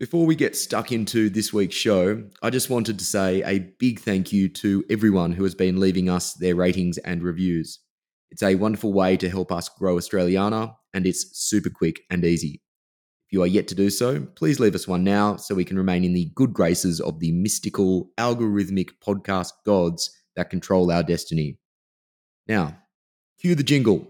Before we get stuck into this week's show, I just wanted to say a big thank you to everyone who has been leaving us their ratings and reviews. It's a wonderful way to help us grow Australiana, and it's super quick and easy. If you are yet to do so, please leave us one now so we can remain in the good graces of the mystical, algorithmic podcast gods that control our destiny. Now, cue the jingle.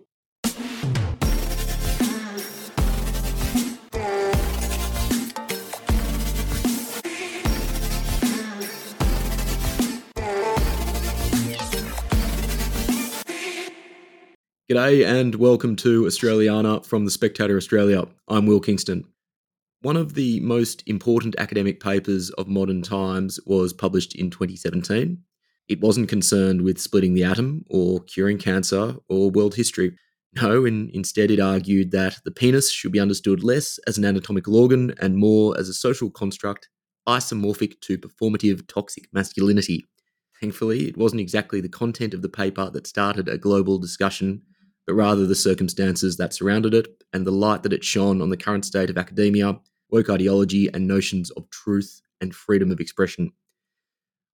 G'day and welcome to Australiana from the Spectator Australia. I'm Will Kingston. One of the most important academic papers of modern times was published in 2017. It wasn't concerned with splitting the atom or curing cancer or world history. No, in, instead, it argued that the penis should be understood less as an anatomical organ and more as a social construct isomorphic to performative toxic masculinity. Thankfully, it wasn't exactly the content of the paper that started a global discussion but rather the circumstances that surrounded it and the light that it shone on the current state of academia, woke ideology, and notions of truth and freedom of expression.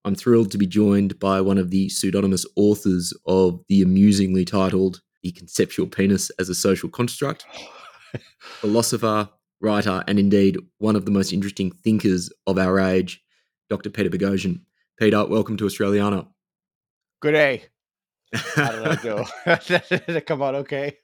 I'm thrilled to be joined by one of the pseudonymous authors of the amusingly titled The Conceptual Penis as a Social Construct, philosopher, writer, and indeed one of the most interesting thinkers of our age, Dr. Peter Boghossian. Peter, welcome to Australiana. Good day. How did I do? did it come out okay?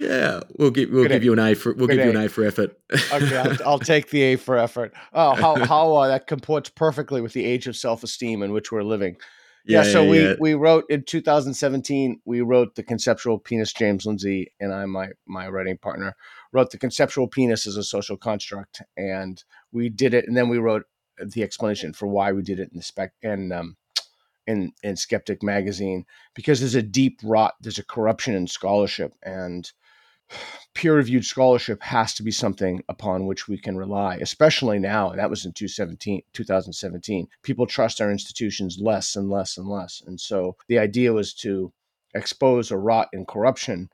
yeah, we'll give we'll Good give a. you an A for we'll Good give a. you an A for effort. okay, I'll, I'll, take the A for effort. Oh, how how uh, that comports perfectly with the age of self esteem in which we're living. Yeah, yeah so yeah, we yeah. we wrote in 2017. We wrote the conceptual penis. James Lindsay and I, my my writing partner, wrote the conceptual penis as a social construct, and we did it. And then we wrote the explanation for why we did it in the spec and um, in in Skeptic magazine because there's a deep rot, there's a corruption in scholarship, and peer reviewed scholarship has to be something upon which we can rely, especially now. And that was in 2017. People trust our institutions less and less and less. And so the idea was to expose a rot in corruption.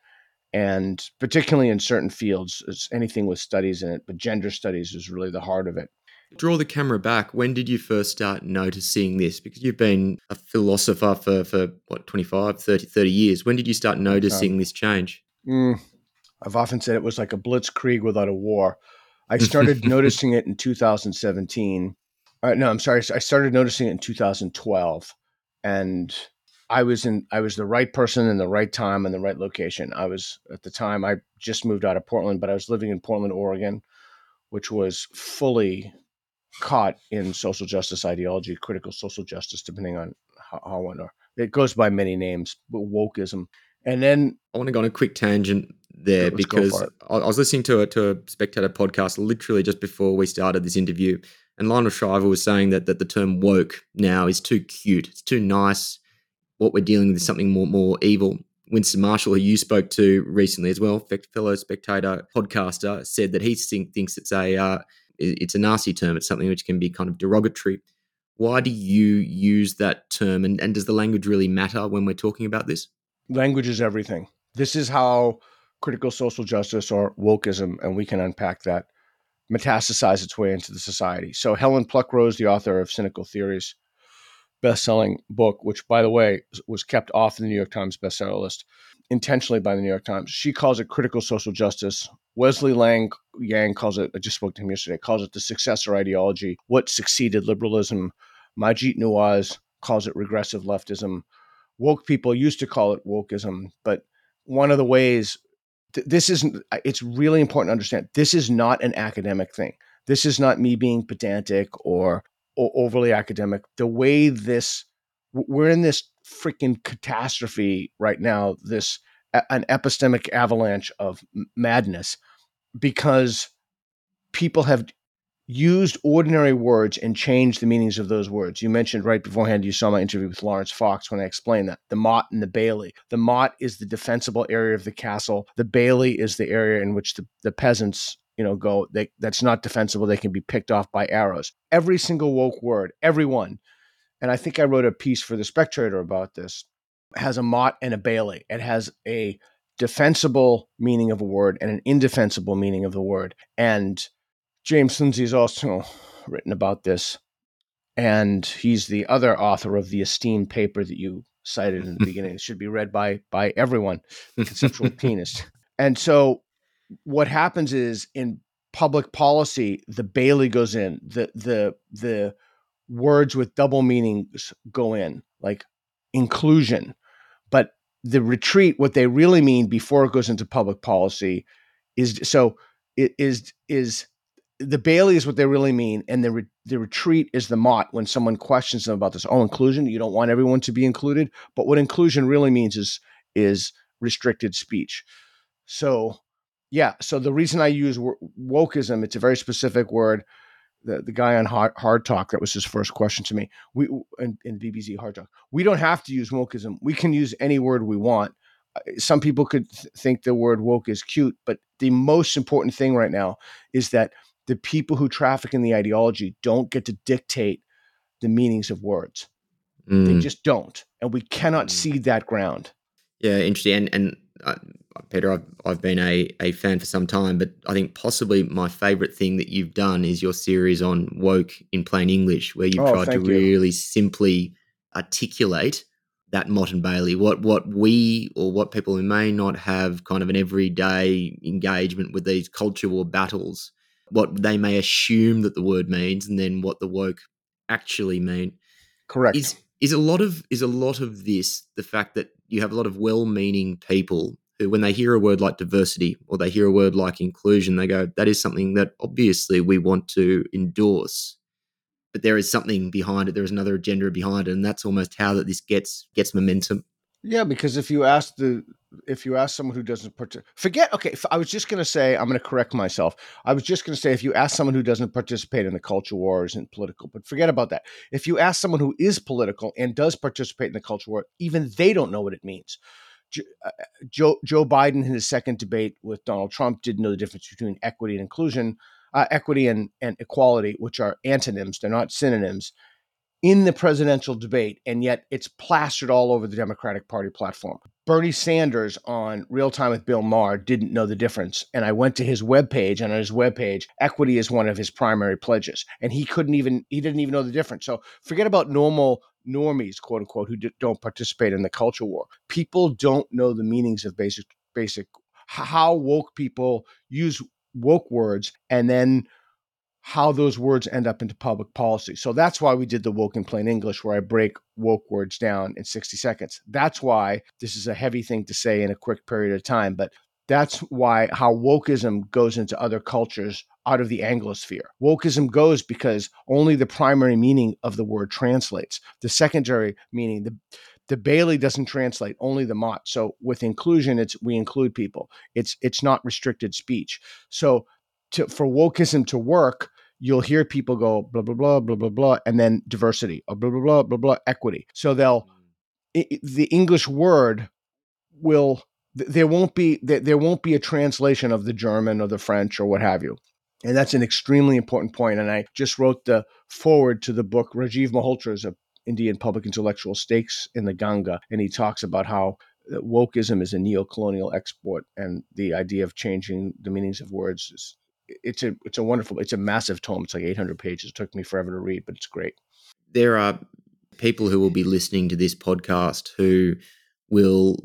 And particularly in certain fields, anything with studies in it, but gender studies is really the heart of it draw the camera back, when did you first start noticing this? Because you've been a philosopher for, for what, 25, 30, 30 years. When did you start noticing this change? Mm, I've often said it was like a blitzkrieg without a war. I started noticing it in 2017. Uh, no, I'm sorry. I started noticing it in 2012. And I was in I was the right person in the right time in the right location. I was at the time I just moved out of Portland, but I was living in Portland, Oregon, which was fully caught in social justice ideology, critical social justice, depending on how, how one or it goes by many names, but wokeism. And then I want to go on a quick tangent there because I was listening to a to a spectator podcast literally just before we started this interview, and Lionel Shriver was saying that that the term woke now is too cute, it's too nice. What we're dealing with is something more more evil. Winston Marshall, who you spoke to recently as well, fellow spectator podcaster, said that he think, thinks it's a uh, it's a nasty term. It's something which can be kind of derogatory. Why do you use that term? And, and does the language really matter when we're talking about this? Language is everything. This is how critical social justice or wokeism, and we can unpack that, metastasize its way into the society. So Helen Pluckrose, the author of Cynical Theories, best-selling book, which by the way was kept off the New York Times bestseller list intentionally by the New York Times. She calls it critical social justice. Wesley Lang Yang calls it, I just spoke to him yesterday, calls it the successor ideology, what succeeded liberalism. Maajid Nawaz calls it regressive leftism. Woke people used to call it wokeism, but one of the ways th- this isn't, it's really important to understand this is not an academic thing. This is not me being pedantic or, or overly academic. The way this, we're in this freaking catastrophe right now, this an epistemic avalanche of madness because people have used ordinary words and changed the meanings of those words. You mentioned right beforehand, you saw my interview with Laurence Fox when I explained that the motte and the bailey. The motte is the defensible area of the castle, the bailey is the area in which the, the peasants you know go they, that's not defensible they can be picked off by arrows every single woke word everyone and i think i wrote a piece for the spectator about this has a motte and a bailey it has a defensible meaning of a word and an indefensible meaning of the word and James Lindsay has also written about this, and he's the other author of the esteemed paper that you cited in the beginning. It should be read by by everyone, conceptual penis. And so, what happens is in public policy, the Bailey goes in, the the the words with double meanings go in, like inclusion, but the retreat, what they really mean before it goes into public policy, is so it is is the Bailey is what they really mean, and the re- the retreat is the motte when someone questions them about this. Oh, inclusion. You don't want everyone to be included, but what inclusion really means is is restricted speech. So, yeah. So the reason I use wokeism, it's a very specific word. The, the guy on hard, hard Talk, that was his first question to me. We in, in BBC Hard Talk, we don't have to use wokeism. We can use any word we want. Uh, some people could th- think the word woke is cute, but the most important thing right now is that the people who traffic in the ideology don't get to dictate the meanings of words. Mm. They just don't, and we cannot mm. cede that ground. Yeah, interesting. And, and uh, Peter, I've, I've been a, a fan for some time, but I think possibly my favorite thing that you've done is your series on woke in plain English, where you've oh, tried to you. really simply articulate that Motte and Bailey, what what we or what people who may not have kind of an everyday engagement with these culture war battles what they may assume that the word means and then what the woke actually mean. Correct. Is is a lot of is a lot of this the fact that you have a lot of well-meaning people Uh, when they hear a word like diversity or they hear a word like inclusion they go that is something that obviously we want to endorse but there is something behind it there is another agenda behind it and that's almost how that this gets gets momentum yeah, because if you ask the if you ask someone who doesn't participate, forget. Okay, I was just going to say I'm going to correct myself. I was just going to say if you ask someone who doesn't participate in the culture wars and political, but forget about that. If you ask someone who is political and does participate in the culture war, even they don't know what it means. Uh, Joe Joe Biden in his second debate with Donald Trump didn't know the difference between equity and inclusion, uh, equity and, and equality, which are antonyms; they're not synonyms in the presidential debate, and yet it's plastered all over the Democratic Party platform. Bernie Sanders on Real Time with Bill Maher didn't know the difference. And I went to his webpage, and on his webpage, equity is one of his primary pledges. And he couldn't even, he didn't even know the difference. So forget about normal normies, quote unquote, who don't participate in the culture war. People don't know the meanings of basic, basic, how woke people use woke words and then how those words end up into public policy. So that's why we did the woke in plain English, where I break woke words down in 60 seconds. That's why this is a heavy thing to say in a quick period of time, but that's why how wokeism goes into other cultures out of the Anglosphere. Wokeism goes because only the primary meaning of the word translates. The secondary meaning, the the Bailey doesn't translate, only the Motte. So with inclusion, it's we include people. It's it's not restricted speech. So to for wokeism to work, you'll hear people go blah blah blah blah blah blah, and then diversity, or blah blah blah blah blah equity. So they'll mm. it, the English word will there won't be there won't be a translation of the German or the French or what have you. And that's an extremely important point. And I just wrote the forward to the book. Rajiv Malhotra's a Indian public intellectual Snakes in the Ganga, and he talks about how uh, wokeism is a neo-colonial export, and the idea of changing the meanings of words is it's a it's a wonderful it's a massive tome. It's like 800 pages. It took me forever to read, but it's great. There are people who will be listening to this podcast who will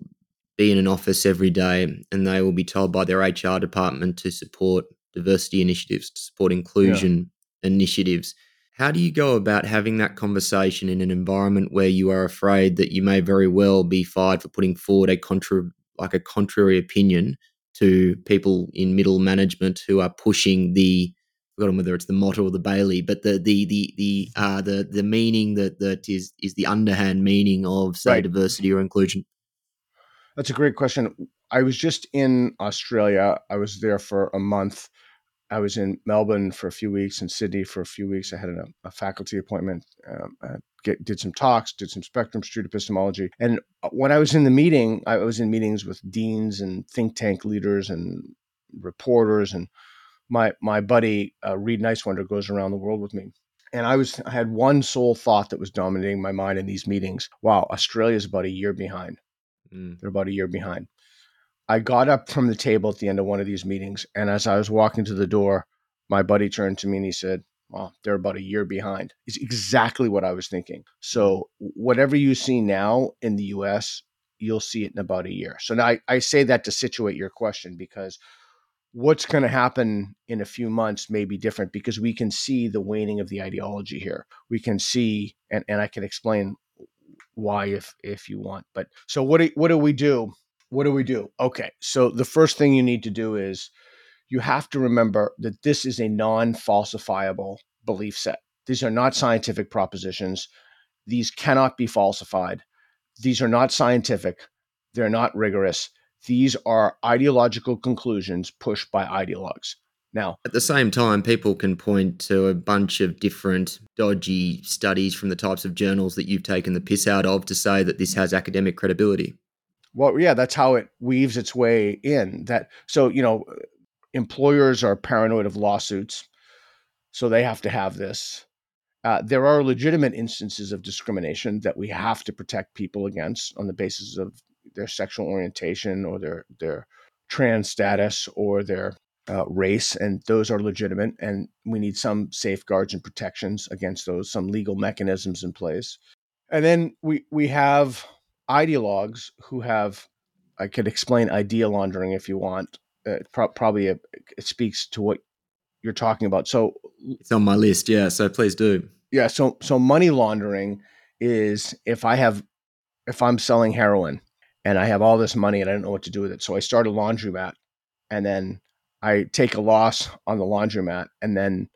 be in an office every day and they will be told by their HR department to support diversity initiatives, to support inclusion yeah. initiatives. How do you go about having that conversation in an environment where you are afraid that you may very well be fired for putting forward a contra like a contrary opinion to people in middle management who are pushing the forgotten whether it's the motte or the Bailey, but the the the the uh, the the meaning that that is is the underhand meaning of say right. diversity or inclusion. That's a great question. I was just in Australia. I was there for a month I was in Melbourne for a few weeks and Sydney for a few weeks. I had a, a faculty appointment, um, get, did some talks, did some Spectrum Street epistemology. And uh, when I was in the meeting, I was in meetings with deans and think tank leaders and reporters. And my my buddy uh, Reed Nicewonder goes around the world with me. And I was I had one sole thought that was dominating my mind in these meetings. Wow, Australia's about a year behind. Mm. They're about a year behind. I got up from the table at the end of one of these meetings, and as I was walking to the door, my buddy turned to me and he said, Well, they're about a year behind. It's exactly what I was thinking. So, whatever you see now in the US, you'll see it in about a year. So, now I, I say that to situate your question because what's going to happen in a few months may be different because we can see the waning of the ideology here. We can see, and, and I can explain why if if you want. But so what do, what do we do what do we do? Okay, so the first thing you need to do is you have to remember that this is a non falsifiable belief set. These are not scientific propositions. These cannot be falsified. These are not scientific. They're not rigorous. These are ideological conclusions pushed by ideologues. Now, at the same time, people can point to a bunch of different dodgy studies from the types of journals that you've taken the piss out of to say that this has academic credibility well yeah that's how it weaves its way in that so you know employers are paranoid of lawsuits so they have to have this uh, there are legitimate instances of discrimination that we have to protect people against on the basis of their sexual orientation or their their trans status or their uh, race, and those are legitimate. And we need some safeguards and protections against those, some legal mechanisms in place. And then we we have ideologues who have, I could explain idea laundering if you want. Uh, pro- probably a, it speaks to what you're talking about. So it's on my list. Yeah. So please do. Yeah. So, so money laundering is if I have, if I'm selling heroin and I have all this money and I don't know what to do with it. So I start a laundromat and then I take a loss on the laundromat and then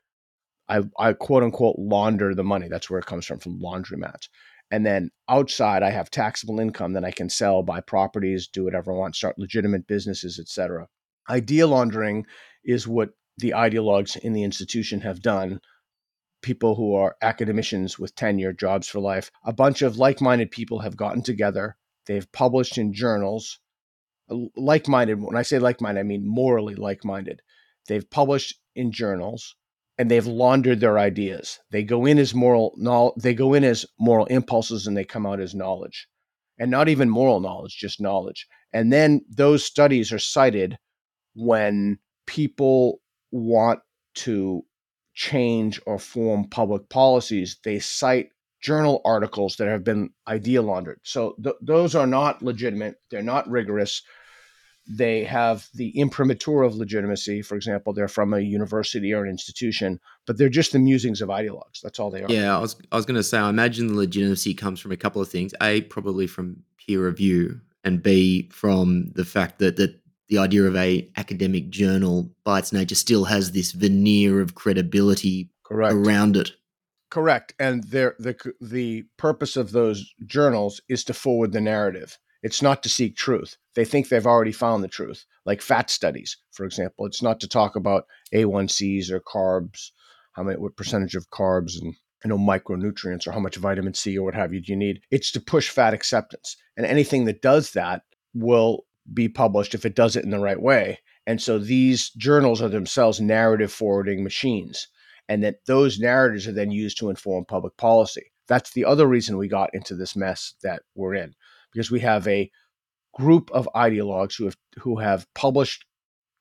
I, I quote unquote launder the money. That's where it comes from, from laundromats. And then outside, I have taxable income that I can sell, buy properties, do whatever I want, start legitimate businesses, etc. Idea laundering is what the ideologues in the institution have done. People who are academicians with tenure, jobs for life, a bunch of like minded people have gotten together. They've published in journals, like minded. When I say like minded, I mean morally like minded. They've published in journals and they've laundered their ideas. They go in as moral they go in as moral impulses and they come out as knowledge. And not even moral knowledge, just knowledge. And then those studies are cited when people want to change or form public policies, they cite journal articles that have been idea laundered. So th- those are not legitimate, they're not rigorous they have the imprimatur of legitimacy. For example, they're from a university or an institution, but they're just the musings of ideologues. That's all they are. Yeah, I was I was going to say, I imagine the legitimacy comes from a couple of things. A, probably from peer review, and B, from the fact that that the idea of a academic journal by its nature still has this veneer of credibility Correct. around it. Correct, and the the purpose of those journals is to forward the narrative. It's not to seek truth. They think they've already found the truth, like fat studies, for example. It's not to talk about A1Cs or carbs, how many, what percentage of carbs and you know micronutrients or how much vitamin C or what have you do you need. It's to push fat acceptance, and anything that does that will be published if it does it in the right way. And so these journals are themselves narrative forwarding machines, and that those narratives are then used to inform public policy. That's the other reason we got into this mess that we're in because we have a group of ideologues who have who have published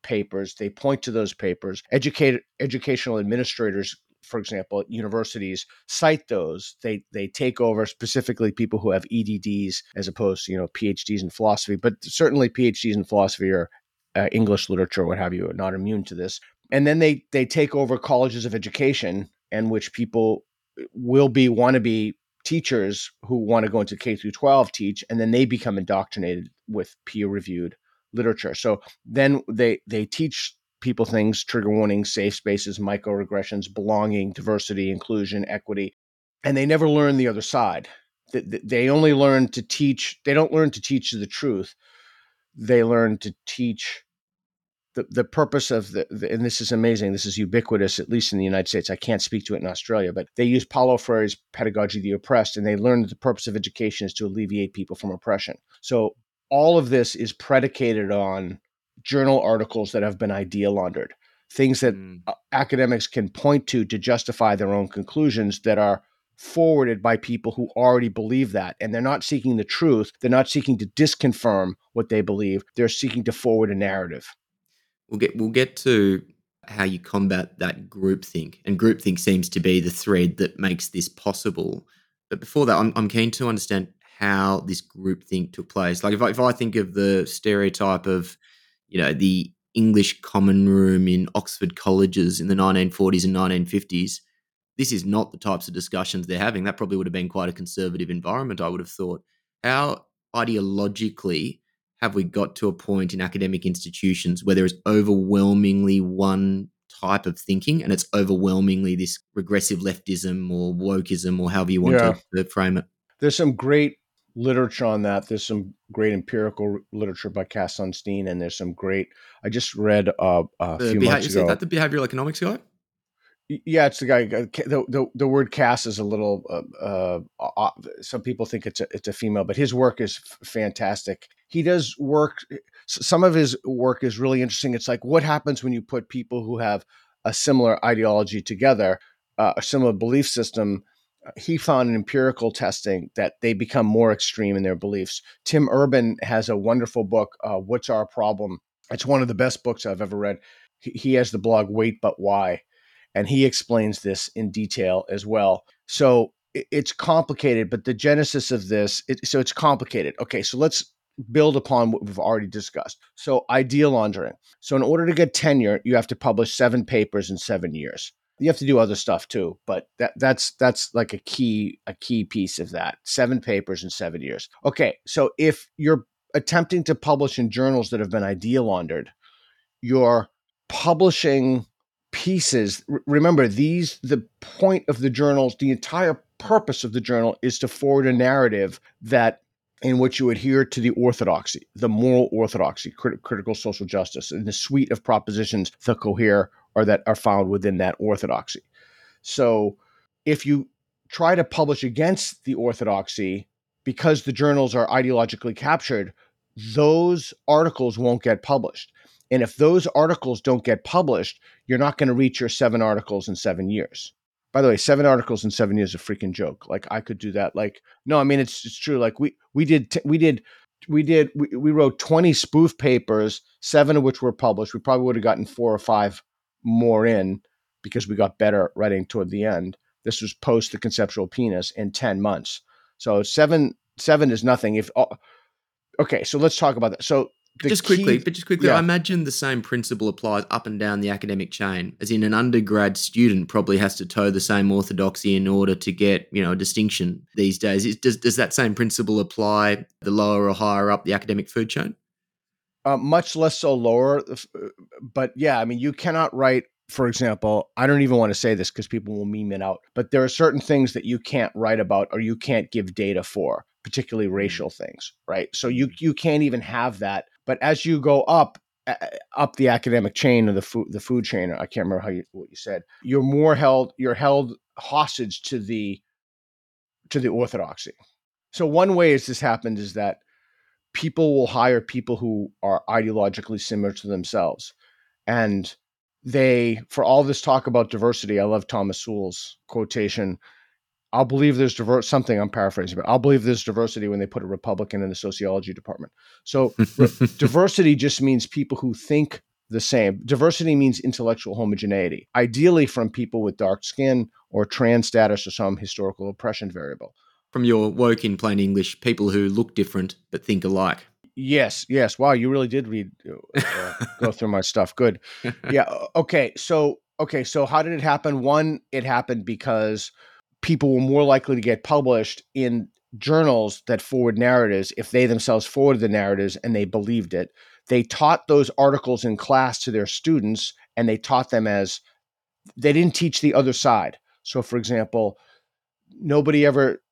papers. They point to those papers. Educated educational administrators, for example, universities cite those. They they take over specifically people who have EDDs as opposed to you know PhDs in philosophy, but certainly PhDs in philosophy or uh, English literature, what have you, are not immune to this. And then they they take over colleges of education, and which people will be want to be teachers who want to go into K through 12 teach, and then they become indoctrinated with peer reviewed literature. So then they they teach people things, trigger warnings, safe spaces, microaggressions, belonging, diversity, inclusion, equity, and they never learn the other side. They only learn to teach. They don't learn to teach the truth. They learn to teach the, the purpose of the, the, and this is amazing this is ubiquitous at least in the united states i can't speak to it in australia but they use paulo freire's pedagogy of the oppressed and they learn that the purpose of education is to alleviate people from oppression so all of this is predicated on journal articles that have been idea laundered things that mm. academics can point to to justify their own conclusions that are forwarded by people who already believe that and they're not seeking the truth they're not seeking to disconfirm what they believe they're seeking to forward a narrative we'll get we'll get to how you combat that groupthink and groupthink seems to be the thread that makes this possible but before that i'm, I'm keen to understand how this groupthink took place like if I, if I think of the stereotype of you know the english common room in oxford colleges in the 1940s and 1950s this is not the types of discussions they're having. That probably would have been quite a conservative environment, I would have thought. How ideologically have we got to a point in academic institutions where there is overwhelmingly one type of thinking and it's overwhelmingly this regressive leftism or wokeism or however you want yeah. to, frame it? There's some great literature on that. There's some great empirical literature by Cass Sunstein, and there's some great. I just read uh, a the few beha- months ago. Is that the behavioral economics guy? Yeah, it's the guy. Uh, the the, the word Cass is a little. Uh, uh, some people think it's a it's a female, but his work is f- fantastic. He does work. Some of his work is really interesting. It's like what happens when you put people who have a similar ideology together, uh, a similar belief system. He found in empirical testing that they become more extreme in their beliefs. Tim Urban has a wonderful book, uh, "What's Our Problem." It's one of the best books I've ever read. He, he has the blog "Wait But Why." And he explains this in detail as well. So it's complicated, but the genesis of this, it, so it's complicated. Okay, so let's build upon what we've already discussed. So idea laundering. So in order to get tenure, you have to publish seven papers in seven years. You have to do other stuff too, but that that's that's like a key a key piece of that. Seven papers in seven years. Okay, so if you're attempting to publish in journals that have been idea laundered, you're publishing pieces. Remember these the point of the journals the entire purpose of the journal is to forward a narrative that in which you adhere to the orthodoxy the moral orthodoxy crit- critical social justice and the suite of propositions that cohere or that are found within that orthodoxy. So if you try to publish against the orthodoxy because the journals are ideologically captured those articles won't get published and if those articles don't get published, you're not going to reach your seven articles in seven years. By the way, seven articles in seven years is a freaking joke. Like I could do that. Like no, I mean it's it's true. Like we we did t- we did we did we, we wrote 20 spoof papers, seven of which were published. We probably would have gotten four or five more in because we got better writing toward the end. This was post the conceptual penis in 10 months. So seven seven is nothing. If oh, okay, so let's talk about that. So just key, quickly, but just quickly, yeah. I imagine the same principle applies up and down the academic chain. As in, an undergrad student probably has to toe the same orthodoxy in order to get, you know, a distinction these days. does does that same principle apply the lower or higher up the academic food chain? Uh, much less so lower, uh, but yeah, I mean, you cannot write. For example, I don't even want to say this because people will meme it out, but there are certain things that you can't write about or you can't give data for particularly mm. racial things, right? So you you can't even have that but as you go up up the academic chain or the food the food chain, I can't remember how you what you said. You're more held you're held hostage to the to the orthodoxy. So one way as this happened is that people will hire people who are ideologically similar to themselves, and they for all this talk about diversity. I love Thomas Sowell's quotation I'll believe there's diverse something I'm paraphrasing, but I'll believe there's diversity when they put a Republican in the sociology department. So diversity just means people who think the same. Diversity means intellectual homogeneity, ideally from people with dark skin or trans status or some historical oppression variable. From your work in plain English, people who look different but think alike. Yes, yes. Wow, you really did read uh, go through my stuff. Good. Yeah. Okay. So okay. So how did it happen? One, it happened because people were more likely to get published in journals that forward narratives if they themselves forwarded the narratives and they believed it. They taught those articles in class to their students and they taught them as they didn't teach the other side. So, for example, nobody ever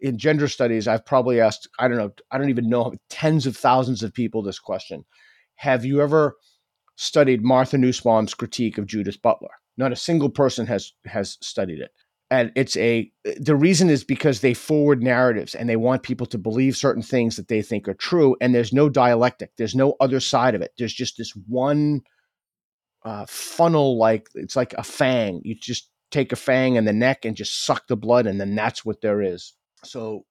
in gender studies, I've probably asked, I don't know, I don't even know, tens of thousands of people this question. Have you ever studied Martha Nussbaum's critique of Judith Butler. Not a single person has has studied it. And it's a the reason is because they forward narratives and they want people to believe certain things that they think are true. And there's no dialectic. There's no other side of it. There's just this one uh, funnel like it's like a fang. You just take a fang in the neck and just suck the blood, and then that's what there is. So,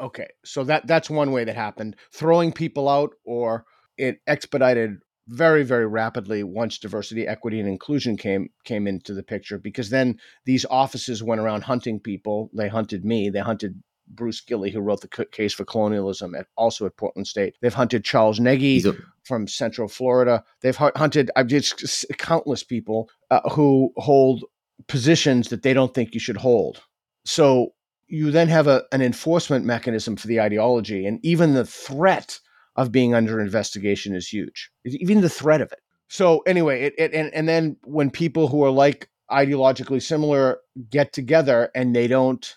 okay, so that that's one way that happened. Throwing people out, or it expedited very very rapidly once diversity equity and inclusion came came into the picture because then these offices went around hunting people they hunted me they hunted Bruce Gilley, who wrote the case for colonialism, at also at Portland State. They've hunted Charles Negy a- from Central Florida. They've hunted I've just countless people uh, who hold positions that they don't think you should hold. So you then have a, an enforcement mechanism for the ideology, and even the threat of being under investigation is huge. Even the threat of it. So anyway, it, it and and then when people who are like ideologically similar get together and they don't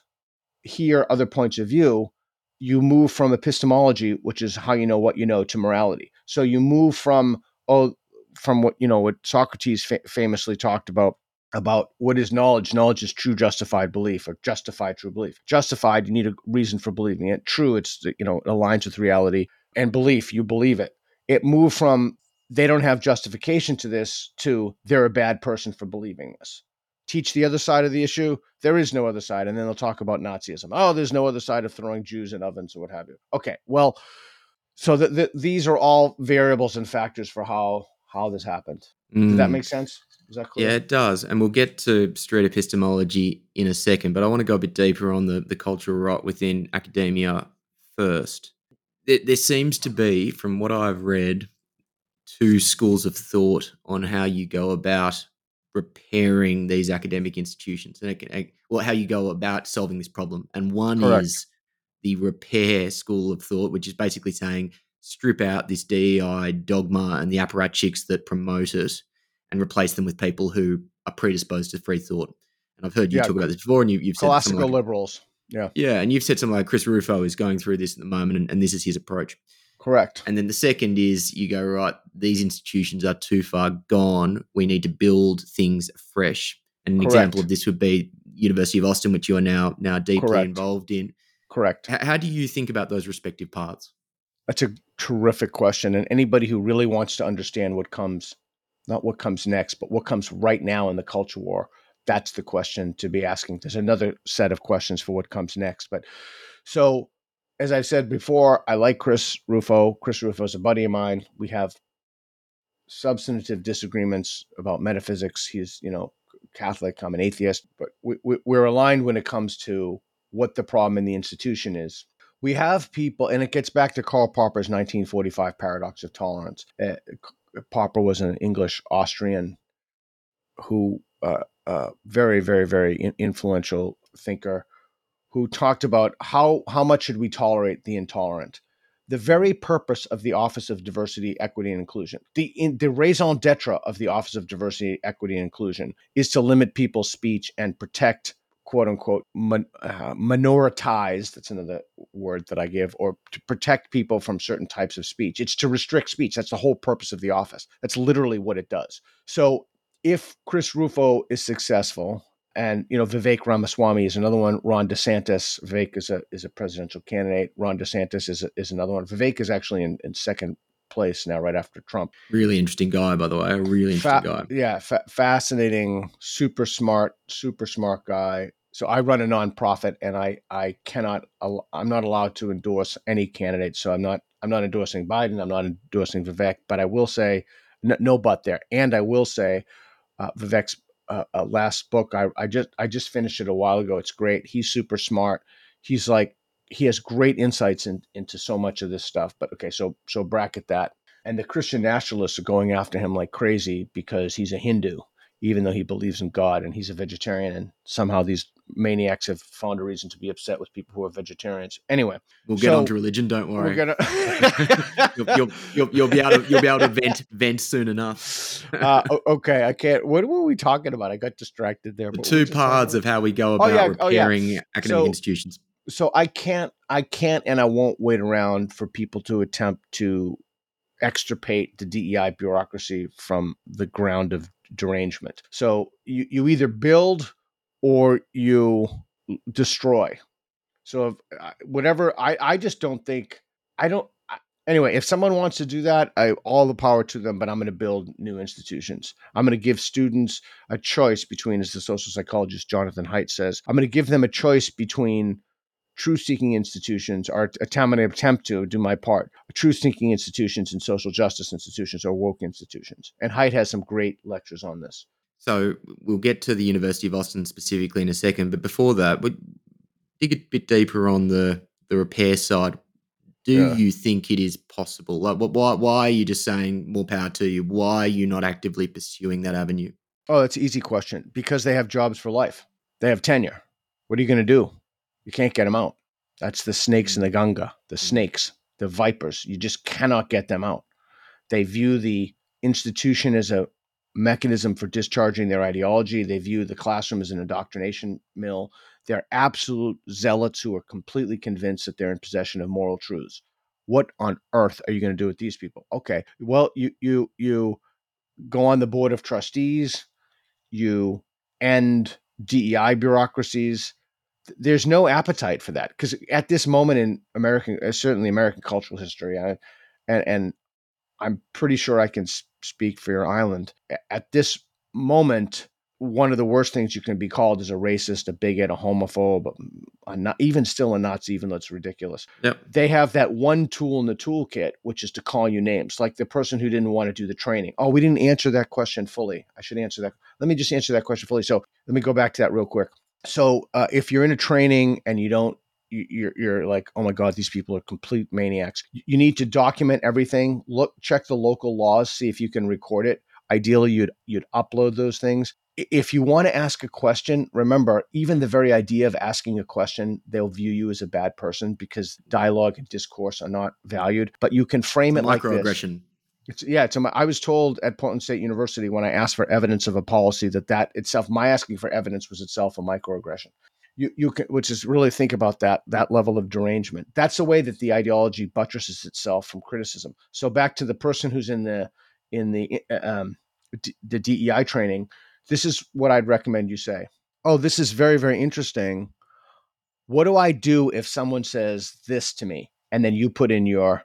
hear other points of view, you move from epistemology, which is how you know what you know, to morality. So you move from oh, from what you know what Socrates fa- famously talked about about what is knowledge. Knowledge is true justified belief or justified true belief. Justified, you need a reason for believing it. True, it's you know it aligns with reality. And belief, you believe it. It moved from they don't have justification to this to they're a bad person for believing this teach the other side of the issue. There is no other side. And then they'll talk about Nazism. Oh, there's no other side of throwing Jews in ovens or what have you. Okay. Well, so the, the, these are all variables and factors for how how this happened. Mm. Does that make sense? Is that clear? Yeah, it does. And we'll get to street epistemology in a second, but I want to go a bit deeper on the, the cultural rot within academia first. There, there seems to be, from what I've read, two schools of thought on how you go about repairing these academic institutions and it, well how you go about solving this problem. And one Correct. is the repair school of thought which is basically saying strip out this DEI dogma and the apparatchiks that promote it and replace them with people who are predisposed to free thought. And I've heard you yeah, talk about this before and you, have said classical like, liberals yeah yeah and you've said something like Chris Rufo is going through this at the moment and, and this is his approach Correct. And then the second is you go, right, these institutions are too far gone. We need to build things fresh. And an Correct. example of this would be University of Austin, which you are now now deeply Correct. involved in. Correct. H- how do you think about those respective paths? That's a terrific question. And anybody who really wants to understand what comes, not what comes next, but what comes right now in the culture war, that's the question to be asking. There's another set of questions for what comes next. But so as I've said before, I like Chris Rufo. Chris Rufo is a buddy of mine. We have substantive disagreements about metaphysics. He's, you know, Catholic. I'm an atheist, but we, we, we're aligned when it comes to what the problem in the institution is. We have people, and it gets back to Karl Popper's 1945 paradox of tolerance. Uh, Popper was an English Austrian who, uh, uh, very, very, very influential thinker who talked about how how much should we tolerate the intolerant? The very purpose of the office of diversity equity and inclusion the in, the raison d'etre of the office of diversity equity and inclusion is to limit people's speech and protect quote unquote uh, minoritized that's another word that i give or to protect people from certain types of speech. It's to restrict speech. That's the whole purpose of the office. That's literally what it does. So if chris rufo is successful and you know Vivek Ramaswamy is another one. Ron DeSantis, Vivek is a is a presidential candidate. Ron DeSantis is a, is another one. Vivek is actually in, in second place now, right after Trump. Really interesting guy, by the way. A really interesting fa- guy. Yeah, fa- fascinating, super smart, super smart guy. So I run a nonprofit, and I I cannot I'm not allowed to endorse any candidate. So I'm not I'm not endorsing Biden. I'm not endorsing Vivek, but I will say no, no but there, and I will say uh, Vivek's uh, uh, last book. I, I just I just finished it a while ago. It's great. He's super smart. He's like he has great insights in, into so much of this stuff. But okay, so so bracket that. And the Christian nationalists are going after him like crazy because he's a Hindu even though he believes in God and he's a vegetarian. And somehow these maniacs have found a reason to be upset with people who are vegetarians. Anyway, we'll get so, on to religion. Don't worry. Gonna... you'll, you'll, you'll, you'll, be able to you'll be able to vent vent soon enough. uh, okay, I can't. What were we talking about? I got distracted there. The two paths of how we go about oh, yeah. repairing oh, yeah. academic so, institutions. So I can't, I can't, and I won't wait around for people to attempt to extirpate the DEI bureaucracy from the ground of derangement. So you, you either build or you destroy. So if, whatever, I, I just don't think, I don't, anyway, if someone wants to do that, I all the power to them, but I'm going to build new institutions. I'm going to give students a choice between, as the social psychologist Jonathan Haidt says, I'm going to give them a choice between truth seeking institutions are to attempt to do my part. Truth seeking institutions and social justice institutions are woke institutions. And Haidt has some great lectures on this. So we'll get to the University of Austin specifically in a second, but before that, we dig a bit deeper on the the repair side. Do yeah. you think it is possible? Like, why why are you just saying more power to you? Why are you not actively pursuing that avenue? Oh, that's an easy question. Because they have jobs for life. They have tenure. What are you going to do? You can't get them out. That's the snakes in the mm. Ganga, the mm. snakes, the vipers. You just cannot get them out. They view the institution as a mechanism for discharging their ideology. They view the classroom as an indoctrination mill. They're absolute zealots who are completely convinced that they're in possession of moral truths. What on earth are you going to do with these people? Okay, well, you you you go on the board of trustees, you end DEI bureaucracies. There's no appetite for that because at this moment in American, uh, certainly American cultural history, I, and and I'm pretty sure I can speak for your island. At this moment, one of the worst things you can be called is a racist, a bigot, a homophobe, a not, even still a Nazi, even though it's ridiculous. Yep. They have that one tool in the toolkit, which is to call you names, like the person who didn't want to do the training. Oh, we didn't answer that question fully. I should answer that. Let me just answer that question fully. So let me go back to that real quick. So uh, if you're in a training and you don't you're you're like, oh my god, these people are complete maniacs. You need to document everything. Look, check the local laws, see if you can record it. Ideally, you'd you'd upload those things. If you want to ask a question, remember, even the very idea of asking a question, they'll view you as a bad person because dialogue and discourse are not valued. But you can frame it like this. It's, yeah, it's. I was told at Portland State University when I asked for evidence of a policy that that itself, my asking for evidence was itself a microaggression. You you can which is really think about that that level of derangement. That's the way that the ideology buttresses itself from criticism. So back to the person who's in the in the uh, um, the DEI training this is what I'd recommend you say. Oh this is very very interesting. What do I do if someone says this to me? And then you put in your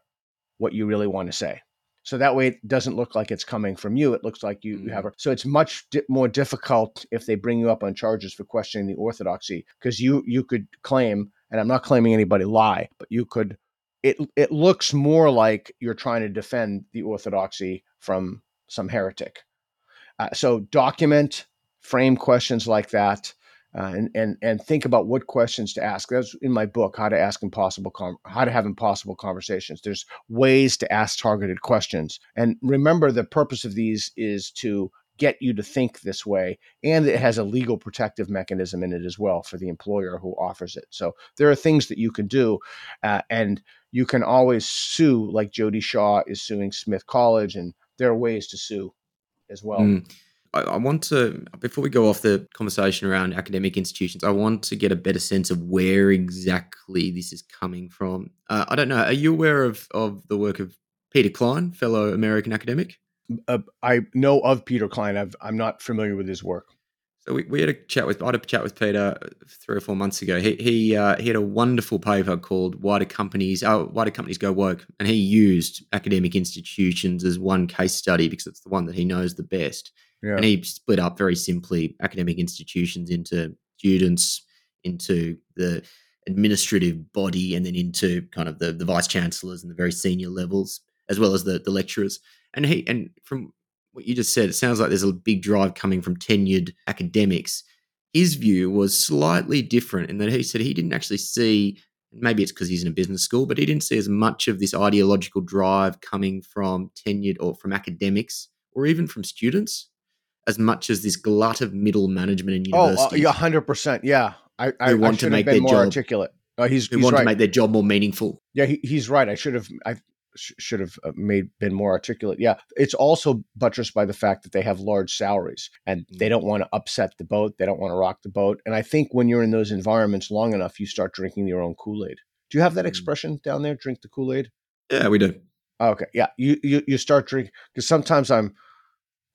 what you really want to say so that way it doesn't look like it's coming from you. It looks like you, mm-hmm. you have. A, so it's much di- more difficult if they bring you up on charges for questioning the orthodoxy because you you could claim, and I'm not claiming anybody lie, but you could. It it looks more like you're trying to defend the orthodoxy from some heretic. Uh, so document, frame questions like that uh, and and and think about what questions to ask. That's in my book, how to ask impossible, how to have impossible conversations. There's ways to ask targeted questions, and remember the purpose of these is to get you to think this way, and it has a legal protective mechanism in it as well for the employer who offers it. So there are things that you can do, uh, and you can always sue, like Jodi Shaw is suing Smith College, and there are ways to sue as well. Mm. I, I want to, before we go off the conversation around academic institutions, I want to get a better sense of where exactly this is coming from. Uh, I don't know. Are you aware of, of the work of Peter Klein, fellow American academic? Uh, I know of Peter Klein. i am not familiar with his work. So we, we had a chat with I had a chat with Peter three or four months ago. He he uh, he had a wonderful paper called "Why Do Companies oh, Why Do Companies Go Woke?" and he used academic institutions as one case study because it's the one that he knows the best. Yeah. And he split up very simply academic institutions into students, into the administrative body, and then into kind of the, the vice chancellors and the very senior levels, as well as the, the lecturers. And he and from what you just said, it sounds like there's a big drive coming from tenured academics. His view was slightly different in that he said he didn't actually see, maybe it's because he's in a business school, but he didn't see as much of this ideological drive coming from tenured or from academics or even from students as much as this glut of middle management in universities. Oh, uh, yeah, hundred percent. Yeah, I, I, want I to make their more job, articulate. Uh, he's, who he's want right. to make their job more meaningful. Yeah, he, he's right. I should have. I sh- should have uh, made been more articulate. Yeah, it's also buttressed by the fact that they have large salaries and they don't want to upset the boat. They don't want to rock the boat. And I think when you're in those environments long enough, you start drinking your own Kool Aid. Do you have that mm-hmm. expression down there? Drink the Kool Aid. Yeah, we do. Okay, yeah, you you, you start drinking because sometimes I'm.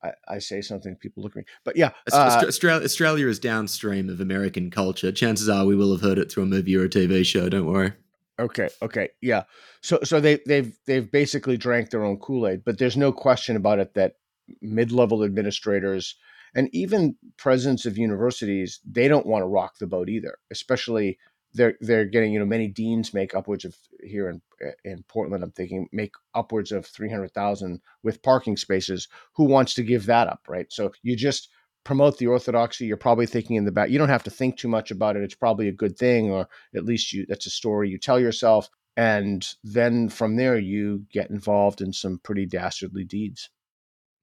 I, I, say something, people look at me. But yeah, uh, Australia, Australia is downstream of American culture. Chances are we will have heard it through a movie or a TV show. Don't worry. Okay, okay, yeah. So so they they've they've basically drank their own Kool Aid, but there's no question about it that mid level administrators and even presidents of universities they don't want to rock the boat either, especially they're they're getting you know many deans make upwards of here in in Portland. I'm thinking make upwards of three hundred thousand with parking spaces. Who wants to give that up, right? So you just promote the orthodoxy you're probably thinking in the back you don't have to think too much about it it's probably a good thing or at least you that's a story you tell yourself and then from there you get involved in some pretty dastardly deeds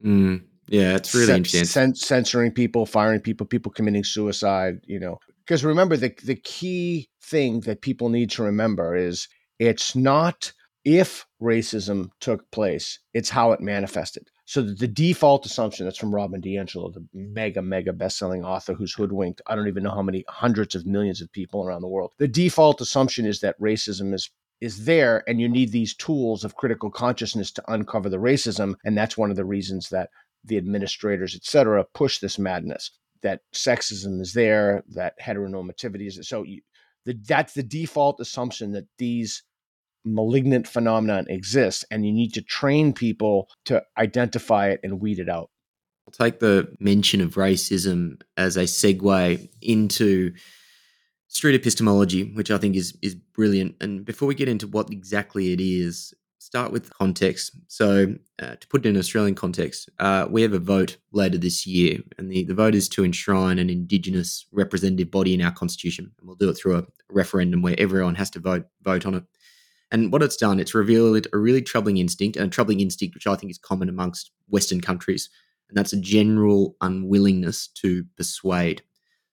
mm, yeah it's really interesting Cen- censoring people firing people people committing suicide you know because remember the the key thing that people need to remember is it's not if racism took place it's how it manifested so the default assumption that's from Robin DiAngelo, the mega, mega best-selling author who's hoodwinked, I don't even know how many hundreds of millions of people around the world. The default assumption is that racism is is there and you need these tools of critical consciousness to uncover the racism. And that's one of the reasons that the administrators, et cetera, push this madness. That sexism is there, that heteronormativity is so you, the, that's the default assumption that these malignant phenomenon exists and you need to train people to identify it and weed it out. I'll take the mention of racism as a segue into street epistemology, which I think is is brilliant. And before we get into what exactly it is, start with context. So, uh, to put it in Australian context, uh, we have a vote later this year, and the, the vote is to enshrine an Indigenous representative body in our constitution. And we'll do it through a referendum where everyone has to vote vote on it. And what it's done, it's revealed a really troubling instinct, and a troubling instinct which I think is common amongst Western countries, and that's a general unwillingness to persuade.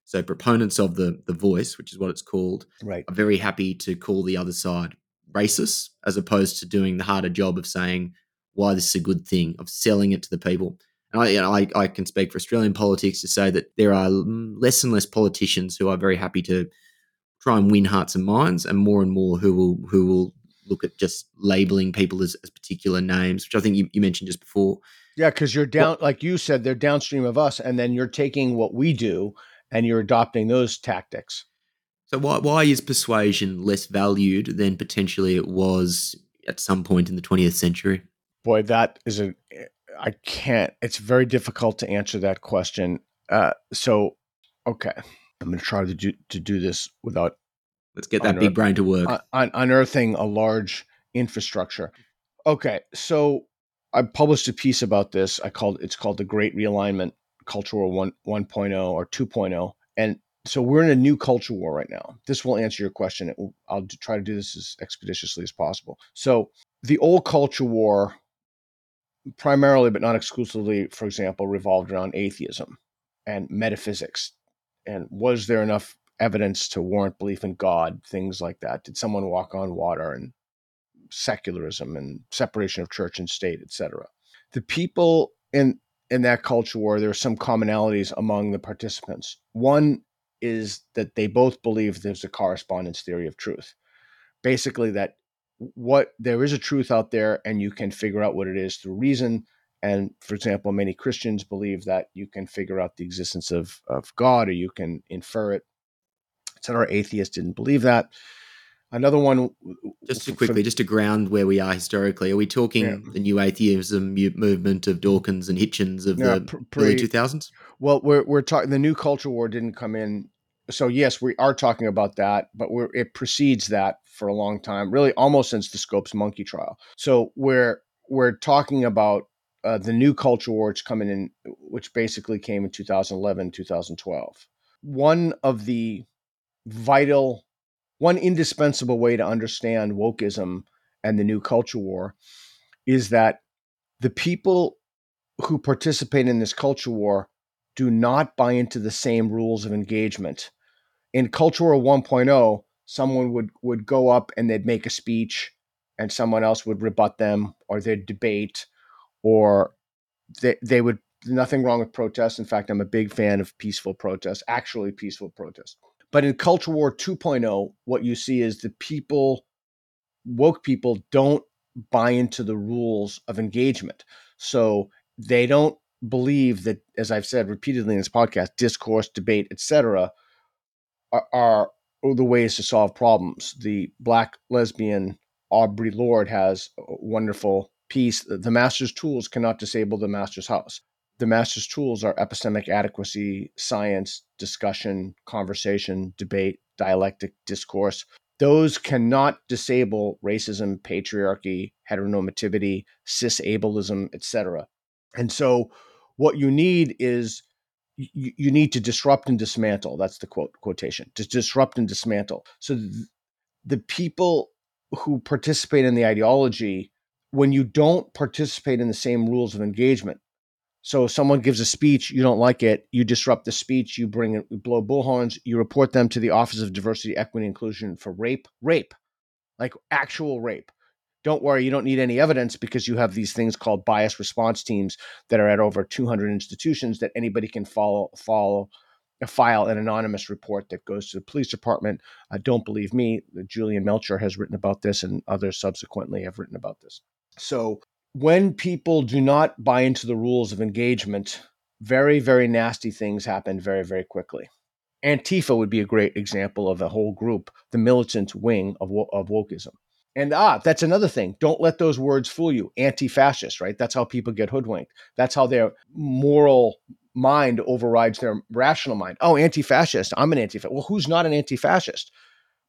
So proponents of the the voice, which is what it's called, right. are very happy to call the other side racist, as opposed to doing the harder job of saying why this is a good thing, of selling it to the people. And I, you know, I, I can speak for Australian politics to say that there are less and less politicians who are very happy to try and win hearts and minds, and more and more who will who will look at just labeling people as, as particular names, which I think you, you mentioned just before. Yeah, because you're down, well, like you said, they're downstream of us, and then you're taking what we do and you're adopting those tactics. So why why is persuasion less valued than potentially it was at some point in the 20th century? Boy, that is a I can't. It's very difficult to answer that question. Uh, so, okay, I'm going to try to do to do this without Let's get that unearth- big brain to work. Un- unearthing a large infrastructure. Okay, so I published a piece about this. I called it's called the Great Realignment Cultural 1 1.0 or 2.0 and so we're in a new culture war right now. This will answer your question. Will, I'll try to do this as expeditiously as possible. So the old culture war primarily but not exclusively for example revolved around atheism and metaphysics and was there enough evidence to warrant belief in God, things like that. Did someone walk on water and secularism and separation of church and state, etc. The people in in that culture war, there are some commonalities among the participants. One is that they both believe there's a correspondence theory of truth. Basically, that what there is a truth out there and you can figure out what it is through reason. And for example, many Christians believe that you can figure out the existence of, of God or you can infer it etc. Atheists didn't believe that. Another one, just to quickly, for, just to ground where we are historically, are we talking yeah. the new atheism movement of Dawkins and Hitchens of the pre, early two thousands? Well, we're we're talking. The new culture war didn't come in, so yes, we are talking about that, but we're it precedes that for a long time, really almost since the Scopes monkey trial. So we're we're talking about uh, the new culture war, which coming in, which basically came in 2011, 2012. One of the vital, one indispensable way to understand wokeism and the new culture war is that the people who participate in this culture war do not buy into the same rules of engagement. In Culture War 1.0, someone would, would go up and they'd make a speech and someone else would rebut them or they'd debate or they, they would nothing wrong with protests in fact i'm a big fan of peaceful protests actually peaceful protests but in Culture War 2.0, what you see is the people, woke people, don't buy into the rules of engagement. So they don't believe that, as I've said repeatedly in this podcast, discourse, debate, etc., are, are the ways to solve problems. The black lesbian Audre Lorde has a wonderful piece. The master's tools cannot disable the master's house. The master's tools are epistemic adequacy, science, discussion, conversation, debate, dialectic, discourse. Those cannot disable racism, patriarchy, heteronormativity, cis ableism, etc. And so, what you need is you, you need to disrupt and dismantle. That's the quote quotation. To disrupt and dismantle. So th- the people who participate in the ideology, when you don't participate in the same rules of engagement, so if someone gives a speech, you don't like it, you disrupt the speech, you bring you blow bullhorns, you report them to the Office of Diversity, Equity, Inclusion for rape, rape, like actual rape. Don't worry, you don't need any evidence because you have these things called bias response teams that are at over 200 institutions that anybody can follow follow file an anonymous report that goes to the police department. Uh, don't believe me. Jillian Melchior has written about this, and others subsequently have written about this. So when people do not buy into the rules of engagement, very, very nasty things happen very, very quickly. Antifa would be a great example of a whole group, the militant wing of, of wokeism. And ah, that's another thing. Don't let those words fool you. Anti fascist, right? That's how people get hoodwinked. That's how their moral mind overrides their rational mind. Oh, anti fascist. I'm an anti fascist. Well, who's not an anti fascist?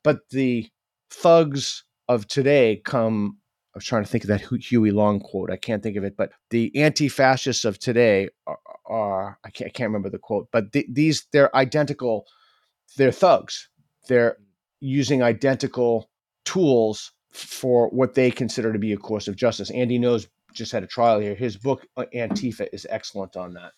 But the thugs of today come I was trying to think of that Huey Long quote. I can't think of it, but the anti-fascists of today are, are I, can't, can't remember the quote, but the, these they're identical. They're thugs. They're using identical tools for what they consider to be a course of justice. Andy Ngo's just had a trial here. His book uh, Antifa is excellent on that.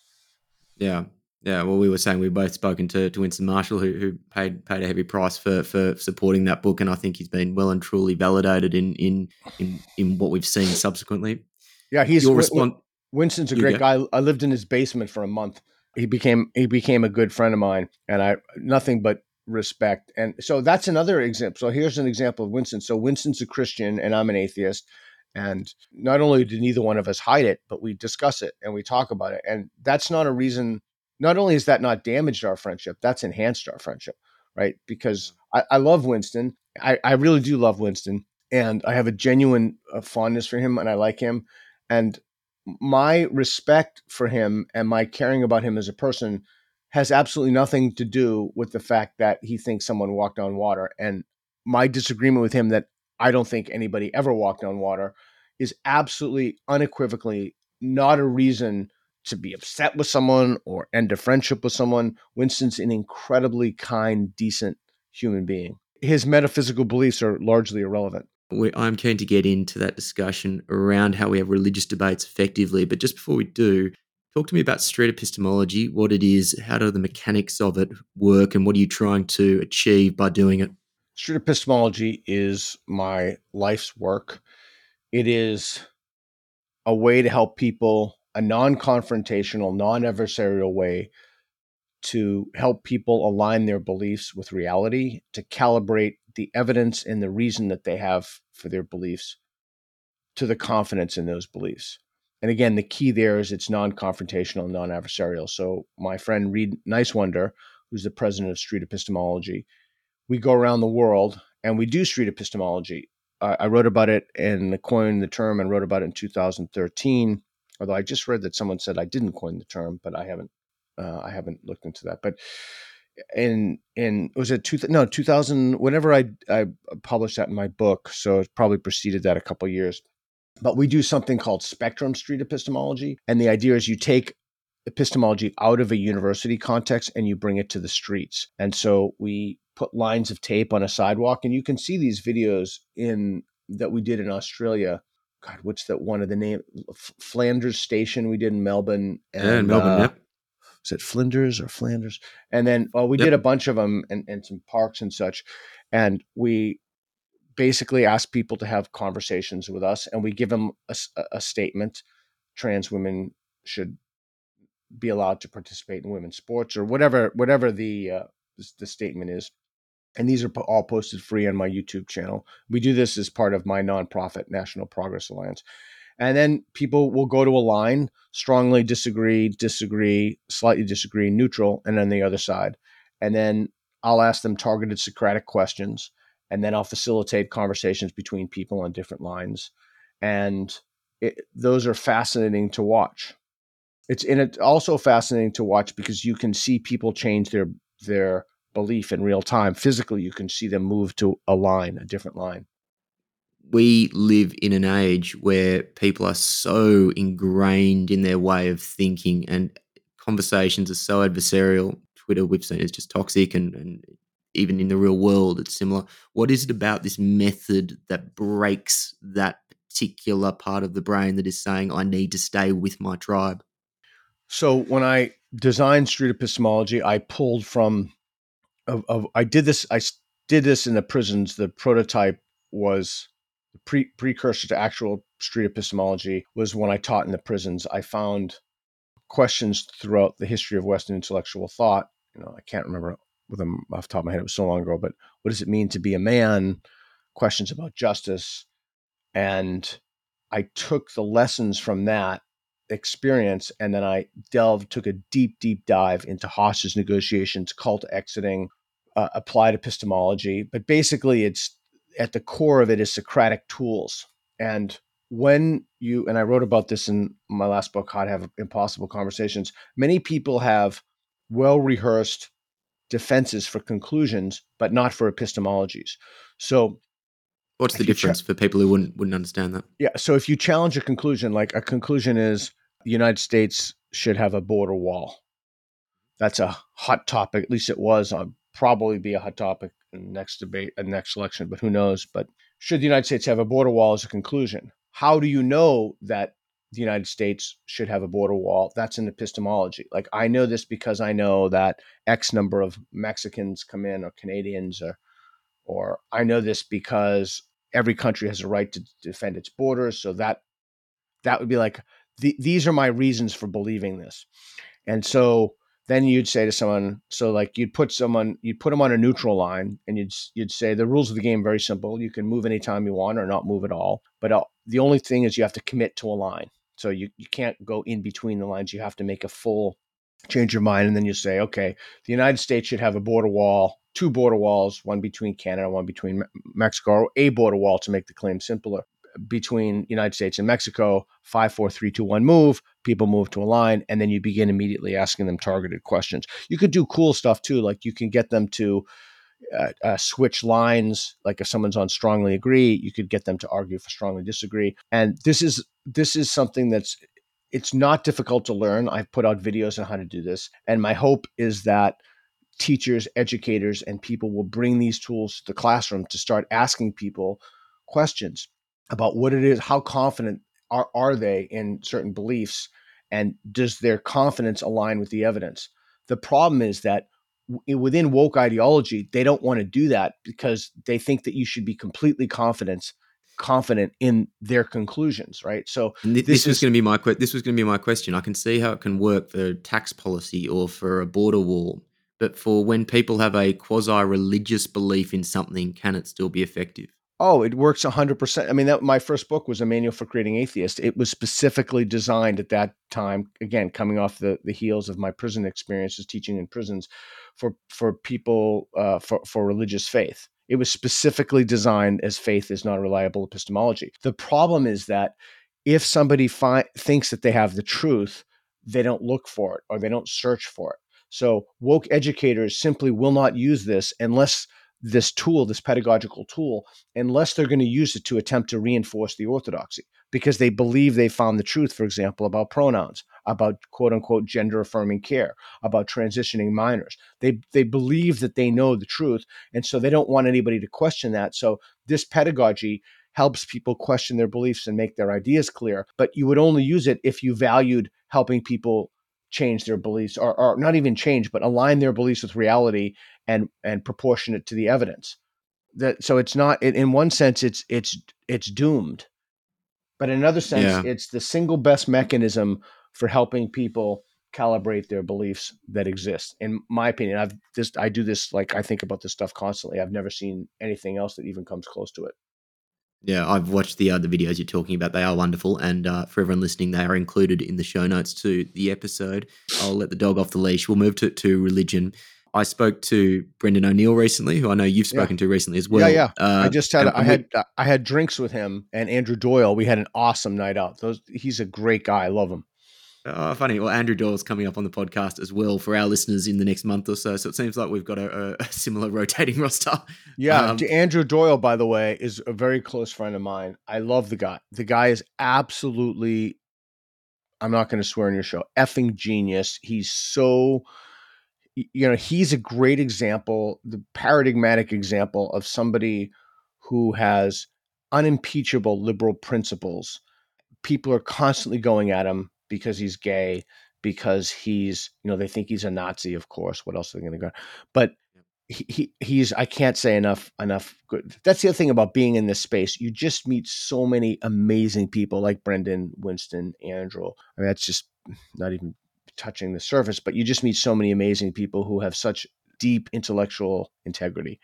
Yeah, yeah, well, we were saying we've both spoken to, to Winston Marshall, who, who paid paid a heavy price for, for supporting that book, and I think he's been well and truly validated in in in, in what we've seen subsequently. Yeah, he's Your response. Winston's a great guy. I lived in his basement for a month. He became he became a good friend of mine, and I nothing but respect. And so that's another example. So here's an example of Winston. So Winston's a Christian, and I'm an atheist. And not only did neither one of us hide it, but we discuss it and we talk about it. And that's not a reason not only has that not damaged our friendship, that's enhanced our friendship, right? Because I, I love Winston. I, I really do love Winston. And I have a genuine uh, fondness for him and I like him. And my respect for him and my caring about him as a person has absolutely nothing to do with the fact that he thinks someone walked on water. And my disagreement with him that I don't think anybody ever walked on water is absolutely unequivocally not a reason to be upset with someone or end a friendship with someone. Winston's an incredibly kind, decent human being. His metaphysical beliefs are largely irrelevant. I'm keen to get into that discussion around how we have religious debates effectively. But just before we do, talk to me about street epistemology, what it is, how do the mechanics of it work, and what are you trying to achieve by doing it? Street epistemology is my life's work. It is a way to help people a non confrontational, non adversarial way to help people align their beliefs with reality, to calibrate the evidence and the reason that they have for their beliefs to the confidence in those beliefs. And again, the key there is it's non confrontational, non adversarial. So, my friend Reid Nicewonder, who's the president of Street Epistemology, we go around the world and we do street epistemology. I wrote about it and coined the term and wrote about it in 2013 Although I just read that someone said I didn't coin the term, but I haven't. Uh, I haven't looked into that. But in in was it two no two thousand? Whenever I I published that in my book, so it probably preceded that a couple years. But we do something called spectrum street epistemology, and the idea is you take epistemology out of a university context and you bring it to the streets. And so we put lines of tape on a sidewalk, and you can see these videos in that we did in Australia God, what's that one of the name? Flinders Station we did in Melbourne. And, yeah, in Melbourne, uh, yep. Was it Flinders or Flanders? And then well, we yep. did a bunch of them and, and some parks and such. And we basically ask people to have conversations with us and we give them a, a statement. Trans women should be allowed to participate in women's sports or whatever, whatever the, uh, the statement is. And these are all posted free on my YouTube channel. We do this as part of my nonprofit, National Progress Alliance. And then people will go to a line, strongly disagree, disagree, slightly disagree, neutral, and then the other side. And then I'll ask them targeted Socratic questions, and then I'll facilitate conversations between people on different lines. And it, those are fascinating to watch. It's and it's also fascinating to watch because you can see people change their their belief in real time. Physically, you can see them move to a line, a different line. We live in an age where people are so ingrained in their way of thinking, and conversations are so adversarial. Twitter, we've seen, is just toxic, and, and even in the real world, it's similar. What is it about this method that breaks that particular part of the brain that is saying, I need to stay with my tribe? So when I designed street epistemology, I pulled from of, of I did this I did this in the prisons. The prototype was the pre, precursor to actual street epistemology was when I taught in the prisons. I found questions throughout the history of Western intellectual thought. You know, I can't remember with them off the top of my head. It was so long ago. But what does it mean to be a man? Questions about justice, and I took the lessons from that experience and then I delved, took a deep, deep dive into hostage negotiations, cult exiting, uh, applied epistemology. But basically, it's at the core of it is Socratic tools. And when you, and I wrote about this in my last book, How to Have Impossible Conversations, many people have well rehearsed defenses for conclusions, but not for epistemologies. So What's the difference for people who wouldn't wouldn't understand that? Yeah, so if you challenge a conclusion, like a conclusion is the United States should have a border wall. That's a hot topic. At least it was. I'll probably be a hot topic in the next debate, uh, next election, but who knows? But should the United States have a border wall as a conclusion? How do you know that the United States should have a border wall? That's an epistemology. Like I know this because I know that X number of Mexicans come in or Canadians or or I know this because every country has a right to defend its borders. So that that would be like the, these are my reasons for believing this. And so then you'd say to someone, so like you'd put someone, you'd put them on a neutral line, and you'd you'd say the rules of the game very simple. You can move anytime you want or not move at all. But uh, the only thing is you have to commit to a line. So you you can't go in between the lines. You have to make a full change your mind, and then you say, okay, the United States should have a border wall two border walls, one between Canada, one between Mexico, or a border wall to make the claim simpler between United States and Mexico. Five, four, three, two, one, move. People move to a line, and then you begin immediately asking them targeted questions. You could do cool stuff too, like you can get them to uh, uh, switch lines. Like if someone's on strongly agree, you could get them to argue for strongly disagree. And this is this is something that's it's not difficult to learn. I've put out videos on how to do this, and my hope is that teachers, educators, and people will bring these tools to the classroom to start asking people questions about what it is, how confident are, are they in certain beliefs, and does their confidence align with the evidence? The problem is that within woke ideology, they don't want to do that because they think that you should be completely confident confident in their conclusions, right? So this, this was going to be my this was going to be my question. I can see how it can work for tax policy or for a border wall, but for when people have a quasi religious belief in something, can it still be effective? Oh, it works 100%. I mean, that, my first book was A Manual for Creating Atheists. It was specifically designed at that time, again, coming off the, the heels of my prison experiences teaching in prisons for, for people uh, for, for religious faith. It was specifically designed as faith is not reliable epistemology. The problem is that if somebody fi- thinks that they have the truth, they don't look for it or they don't search for it. So woke educators simply will not use this unless this tool, this pedagogical tool, unless they're going to use it to attempt to reinforce the orthodoxy because they believe they found the truth, for example, about pronouns, about quote unquote gender affirming care, about transitioning minors. They they believe that they know the truth, and so they don't want anybody to question that. So this pedagogy helps people question their beliefs and make their ideas clear. But you would only use it if you valued helping people change their beliefs or, or not even change but align their beliefs with reality and and proportionate to the evidence that so it's not in one sense it's it's it's doomed but in another sense yeah. it's the single best mechanism for helping people calibrate their beliefs that exist. In my opinion, I've just I do this like I think about this stuff constantly. I've never seen anything else that even comes close to it. Yeah, I've watched the other videos you're talking about. They are wonderful, and uh, for everyone listening, they are included in the show notes to the episode. I'll let the dog off the leash. We'll move to to religion. I spoke to Brendan O'Neill recently, who I know you've spoken yeah. to recently as well. Yeah, yeah. Uh, I just had I had I had drinks with him and Andrew Doyle. We had an awesome night out. Those he's a great guy. I love him. Oh, funny. Well, Andrew Doyle's coming up on the podcast as well for our listeners in the next month or so. So it seems like we've got a, a similar rotating roster. Yeah. Um, Andrew Doyle, by the way, is a very close friend of mine. I love the guy. The guy is absolutely, I'm not going to swear on your show, effing genius. He's so, you know, he's a great example, the paradigmatic example of somebody who has unimpeachable liberal principles. People are constantly going at him because he's gay, because he's, you know, they think he's a Nazi, of course. What else are they going to go? But he, he he's I can't say enough enough good. That's the other thing about being in this space. You just meet so many amazing people like Brendan, Winston, Andrew. I mean, that's just not even touching the surface, but you just meet so many amazing people who have such deep intellectual integrity.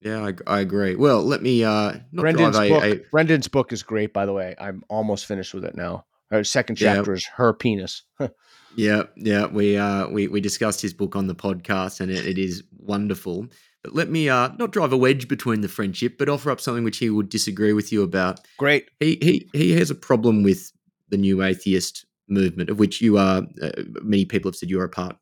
Yeah, I, I agree. Well, let me. uh Brendan's book. A... Brendan's book is great, by the way. I'm almost finished with it now. Her second chapter yeah. is her penis. yeah, yeah. We uh we we discussed his book on the podcast, and it, it is wonderful. But let me uh not drive a wedge between the friendship, but offer up something which he would disagree with you about. Great. He he he has a problem with the new atheist movement, of which you are. Uh, many people have said you are a part.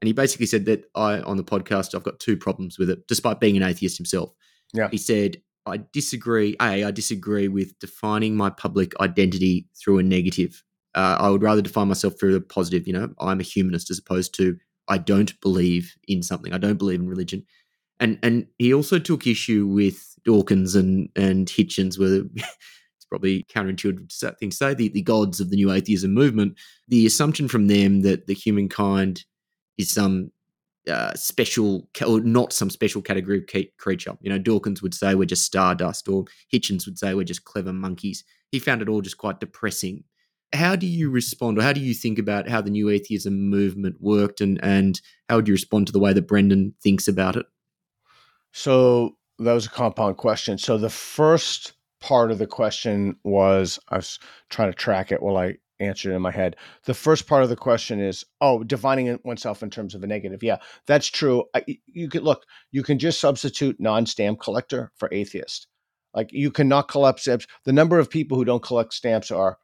And he basically said that I on the podcast I've got two problems with it, despite being an atheist himself. Yeah. He said I disagree. A, I disagree with defining my public identity through a negative. Uh, I would rather define myself through a positive. You know, I'm a humanist as opposed to I don't believe in something. I don't believe in religion. And and he also took issue with Dawkins and and Hitchens, where it's probably counterintuitive thing to say the, the gods of the new atheism movement. The assumption from them that the humankind is some uh, special or not some special category of creature. You know, Dawkins would say we're just stardust, or Hitchens would say we're just clever monkeys. He found it all just quite depressing. How do you respond, or how do you think about how the new atheism movement worked, and and how would you respond to the way that Brendan thinks about it? So that was a compound question. So the first part of the question was I was trying to track it while I answered in my head. The first part of the question is, oh, defining oneself in terms of a negative. Yeah, that's true. I, you can look, you can just substitute non-stamp collector for atheist. Like you cannot collect stamps. The number of people who don't collect stamps are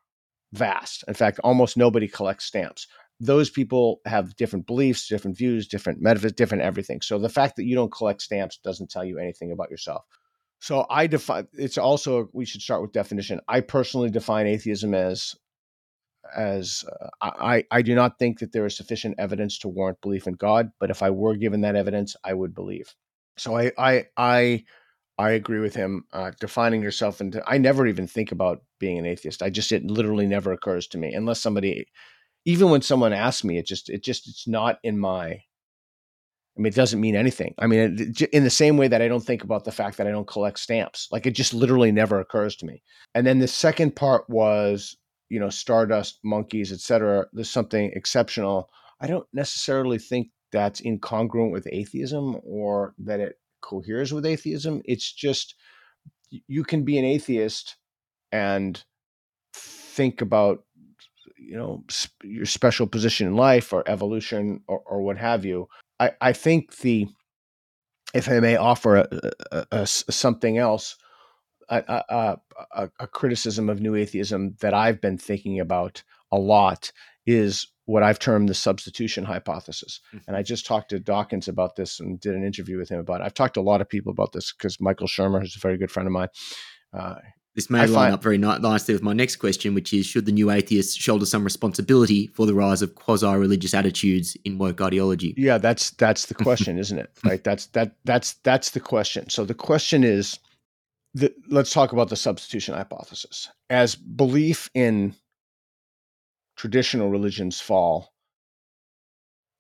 vast. In fact, almost nobody collects stamps. Those people have different beliefs, different views, different metaphysics, different everything. So the fact that you don't collect stamps doesn't tell you anything about yourself. So I define it's also we should start with definition. I personally define atheism as as uh, I, I do not think that there is sufficient evidence to warrant belief in God, but if I were given that evidence, I would believe. So I I I I agree with him. Uh, defining yourself into I never even think about being an atheist. I just it literally never occurs to me unless somebody, even when someone asks me, it just it just it's not in my. I mean, it doesn't mean anything. I mean, in the same way that I don't think about the fact that I don't collect stamps, like it just literally never occurs to me. And then the second part was you know stardust monkeys etc there's something exceptional i don't necessarily think that's incongruent with atheism or that it coheres with atheism it's just you can be an atheist and think about you know your special position in life or evolution or, or what have you i i think the if i may offer a, a, a, something else a, a, a, criticism of new atheism that I've been thinking about a lot is what I've termed the substitution hypothesis. Mm-hmm. And I just talked to Dawkins about this and did an interview with him about it. I've talked to a lot of people about this because Michael Shermer, who's a very good friend of mine, uh, this may I line find, up very nicely with my next question, which is: Should the new atheists shoulder some responsibility for the rise of quasi-religious attitudes in woke ideology? Yeah, that's that's the question, isn't it? Right? That's that that's that's the question. So the question is: the, let's talk about the substitution hypothesis. As belief in traditional religions fall,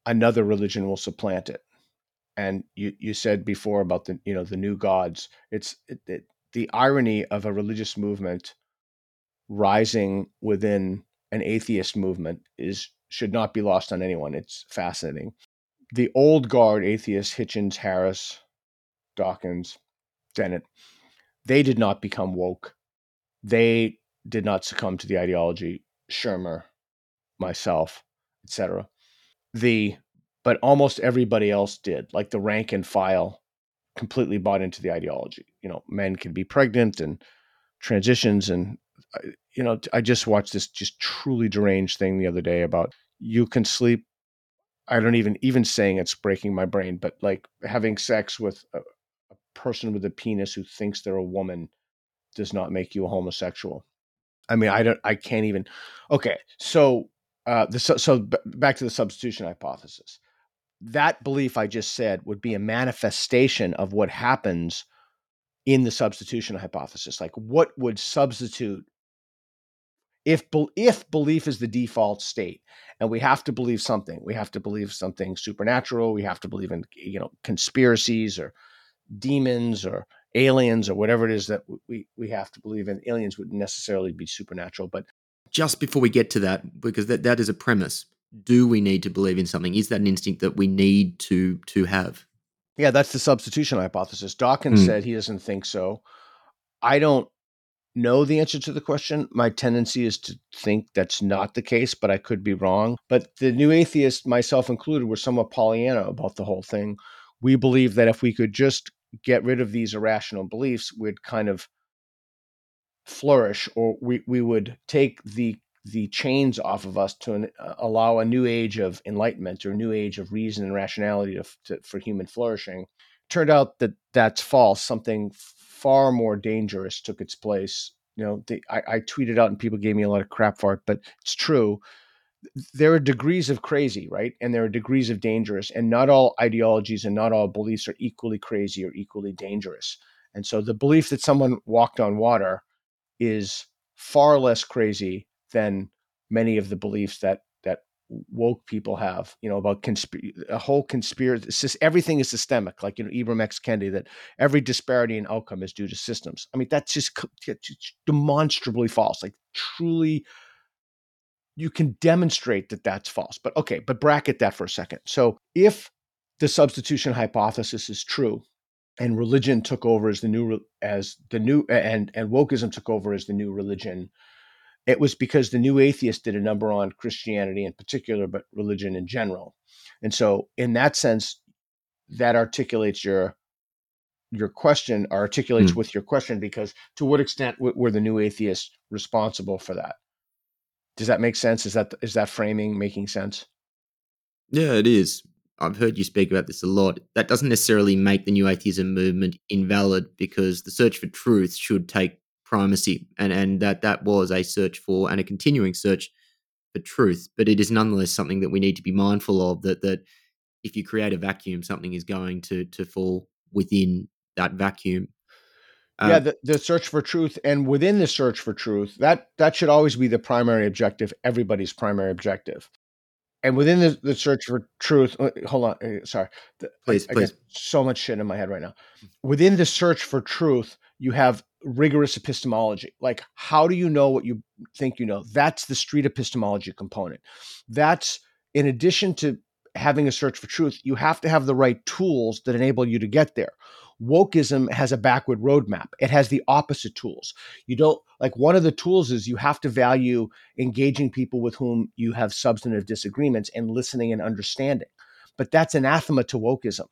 another religion will supplant it. And you, you said before about the you know the new gods. It's it, it, the irony of a religious movement rising within an atheist movement is should not be lost on anyone. It's fascinating. The old guard atheists, Hitchens, Harris, Dawkins, Dennett, they did not become woke. They did not succumb to the ideology. Shermer, myself, etc. The but almost everybody else did. Like the rank and file completely bought into the ideology. You know, men can be pregnant and transitions and you know, I just watched this just truly deranged thing the other day about you can sleep. I don't even even saying it's breaking my brain, but like having sex with a, a person with a penis who thinks they're a woman does not make you a homosexual. I mean, I don't, I can't even. Okay, so uh, the so, so back to the substitution hypothesis. That belief I just said would be a manifestation of what happens in the substitution hypothesis. Like, what would substitute if if belief is the default state and we have to believe something we have to believe something supernatural we have to believe in you know conspiracies or demons or aliens or whatever it is that we we have to believe in aliens wouldn't necessarily be supernatural but just before we get to that because that, that is a premise do we need to believe in something is that an instinct that we need to to have yeah that's the substitution hypothesis dawkins mm. said he doesn't think so i don't know the answer to the question. My tendency is to think that's not the case, but I could be wrong. But the new atheists, myself included, were somewhat Pollyanna about the whole thing. We believe that if we could just get rid of these irrational beliefs, we'd kind of flourish, or we, we would take the the chains off of us to an, uh, allow a new age of enlightenment or a new age of reason and rationality to, to, for human flourishing. Turned out that that's false. Something far more dangerous took its place. You know, they, I, I tweeted out and people gave me a lot of crap for it, but it's true. There are degrees of crazy, right? And there are degrees of dangerous, and not all ideologies and not all beliefs are equally crazy or equally dangerous. And so the belief that someone walked on water is far less crazy than many of the beliefs that that woke people have, you know, about a whole conspiracy. Everything is systemic, like you know, Ibram X. Kendi, that every disparity in outcome is due to systems. I mean, that's just demonstrably false. Like truly, you can demonstrate that that's false. But okay, but bracket that for a second. So if the substitution hypothesis is true, and religion took over as the new as the new and and wokeism took over as the new religion it was because the new atheists did a number on Christianity in particular, but religion in general. And so, in that sense, that articulates your your question articulates mm. with your question because to what extent were the new atheists responsible for that? Does that make sense? Is that is that framing making sense? Yeah it is. I've heard you speak about this a lot. That doesn't necessarily make the new atheism movement invalid because the search for truth should take primacy, and and that that was a search for and a continuing search for truth. But it is nonetheless something that we need to be mindful of that that if you create a vacuum, something is going to to fall within that vacuum. yeah, um, the, the search for truth, and within the search for truth, that that should always be the primary objective, everybody's primary objective. And within the, the search for truth, uh, hold on, uh, sorry, please, I, please. I so much shit in my head right now. Within the search for truth, you have rigorous epistemology. Like, how do you know what you think you know? That's the street epistemology component. That's in addition to having a search for truth, you have to have the right tools that enable you to get there. Wokeism has a backward roadmap. It has the opposite tools. You don't like one of the tools is you have to value engaging people with whom you have substantive disagreements and listening and understanding. But that's anathema to wokeism.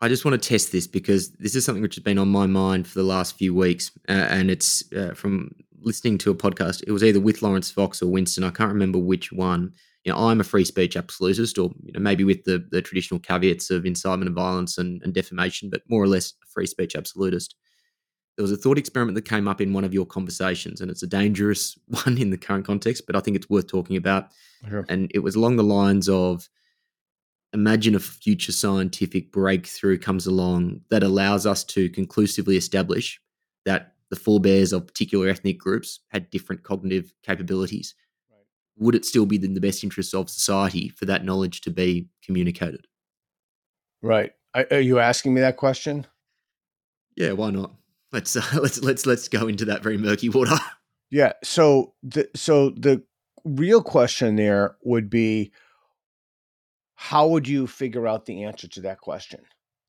I just want to test this because this is something which has been on my mind for the last few weeks, uh, and it's uh, from listening to a podcast. It was either with Laurence Fox or Winston. I can't remember which one. You know, I'm a free speech absolutist, or you know, maybe with the the traditional caveats of incitement of violence and, and defamation, but more or less a free speech absolutist. There was a thought experiment that came up in one of your conversations, and it's a dangerous one in the current context, but I think it's worth talking about. Sure. And it was along the lines of imagine a future scientific breakthrough comes along that allows us to conclusively establish that the forebears of particular ethnic groups had different cognitive capabilities. Right. Would it still be in the best interests of society for that knowledge to be communicated? Right. Are you asking me that question? Yeah, why not? Let's uh, let's let's let's go into that very murky water. Yeah. So the so the real question there would be how would you figure out the answer to that question?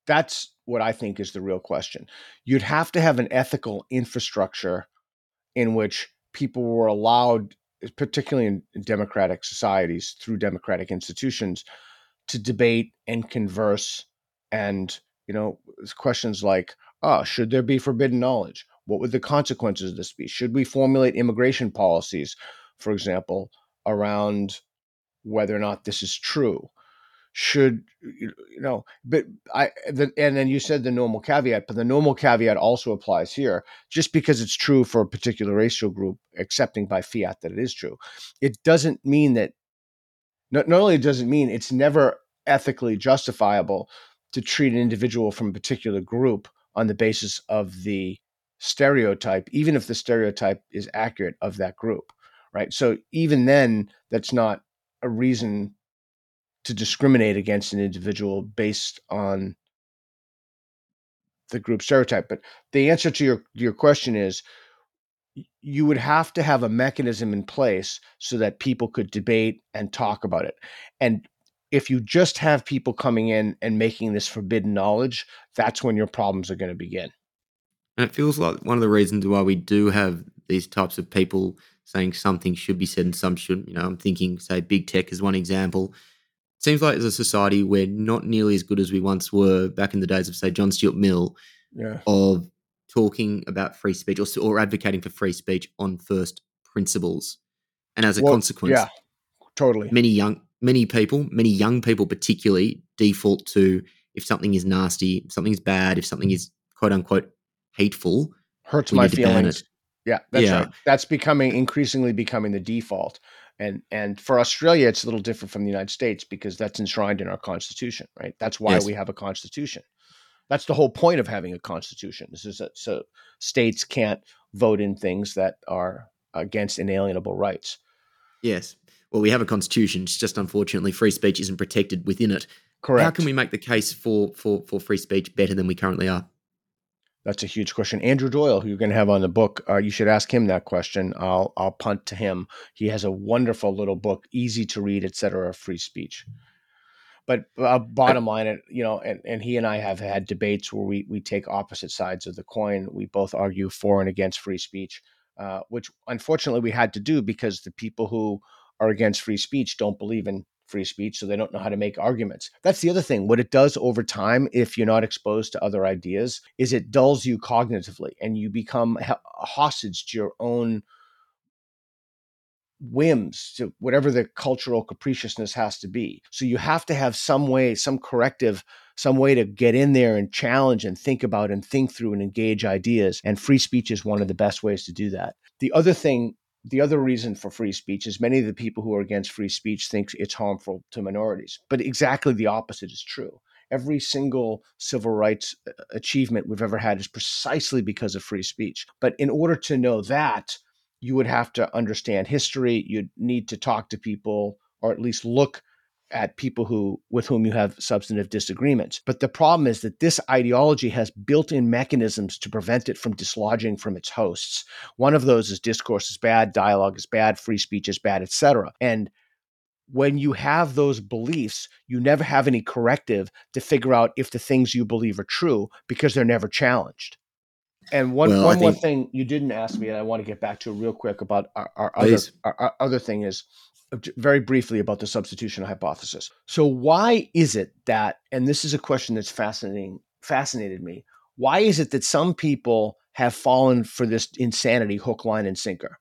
That's what I think is the real question. You'd have to have an ethical infrastructure in which people were allowed, eh, particularly in, democratic societies through democratic institutions, to debate and converse and you know questions like oh should there be forbidden knowledge what would the consequences of this be should we formulate immigration policies for example around whether or not this is true should you know but i the, and then you said the normal caveat but the normal caveat also applies here just because it's true for a particular racial group accepting by fiat that it is true. It doesn't mean that not, not only does it mean it's never ethically justifiable to treat an individual from a particular group on the basis of the stereotype even if the stereotype is accurate of that group right? So even then that's not a reason to discriminate against an individual based on the group stereotype. But the answer to your your question is you would have to have a mechanism in place so that people could debate and talk about it. And if you just have people coming in and making this forbidden knowledge, that's when your problems are going to begin. And it feels like one of the reasons why we do have these types of people saying something should be said and some shouldn't. You know, I'm thinking, say, big tech is one example seems like as a society we're not nearly as good as we once were back in the days of say John Stuart Mill yeah. of talking about free speech or, or advocating for free speech on first principles. And as a well, consequence yeah totally. many young many people many young people particularly default to if something is nasty if something is bad if something mm. is quote unquote hateful hurts my feelings yeah that's yeah. right that's becoming increasingly becoming the default and and for Australia, it's a little different from the United States because that's enshrined in our constitution, right? That's why yes. we have a constitution. That's the whole point of having a constitution. This is so states can't vote in things that are against inalienable rights. Yes. Well, we have a constitution. It's just unfortunately free speech isn't protected within it. Correct. How can we make the case for for for free speech better than we currently are? That's a huge question. Andrew Doyle, who you're going to have on the book, uh, you should ask him that question. I'll I'll punt to him. He has a wonderful little book, easy to read, etc. Free speech. But uh, bottom line, it you know, and, and he and I have had debates where we we take opposite sides of the coin. We both argue for and against free speech, uh, which unfortunately we had to do because the people who are against free speech don't believe in free speech, so they don't know how to make arguments. That's the other thing. What it does over time, if you're not exposed to other ideas, is it dulls you cognitively and you become a hostage to your own whims to whatever the cultural capriciousness has to be. So you have to have some way, some corrective, some way to get in there and challenge and think about and think through and engage ideas. And free speech is one of the best ways to do that. The other thing the other reason for free speech is many of the people who are against free speech think it's harmful to minorities. But exactly the opposite is true. Every single civil rights uh, achievement we've ever had is precisely because of free speech. But in order to know that, you would have to understand history. You'd need to talk to people or at least look at people who with whom you have substantive disagreements. But the problem is that this ideology has built-in mechanisms to prevent it from dislodging from its hosts. One of those is discourse is bad, dialogue is bad, free speech is bad, etc. And when you have those beliefs, you never have any corrective to figure out if the things you believe are true because they're never challenged. And one, well, one more thing you didn't ask me, and I want to get back to real quick about our, our other our, our other thing is very briefly about the substitution hypothesis. So why is it that and this is a question that's fascinating fascinated me. Why is it that some people have fallen for this insanity hook line and sinker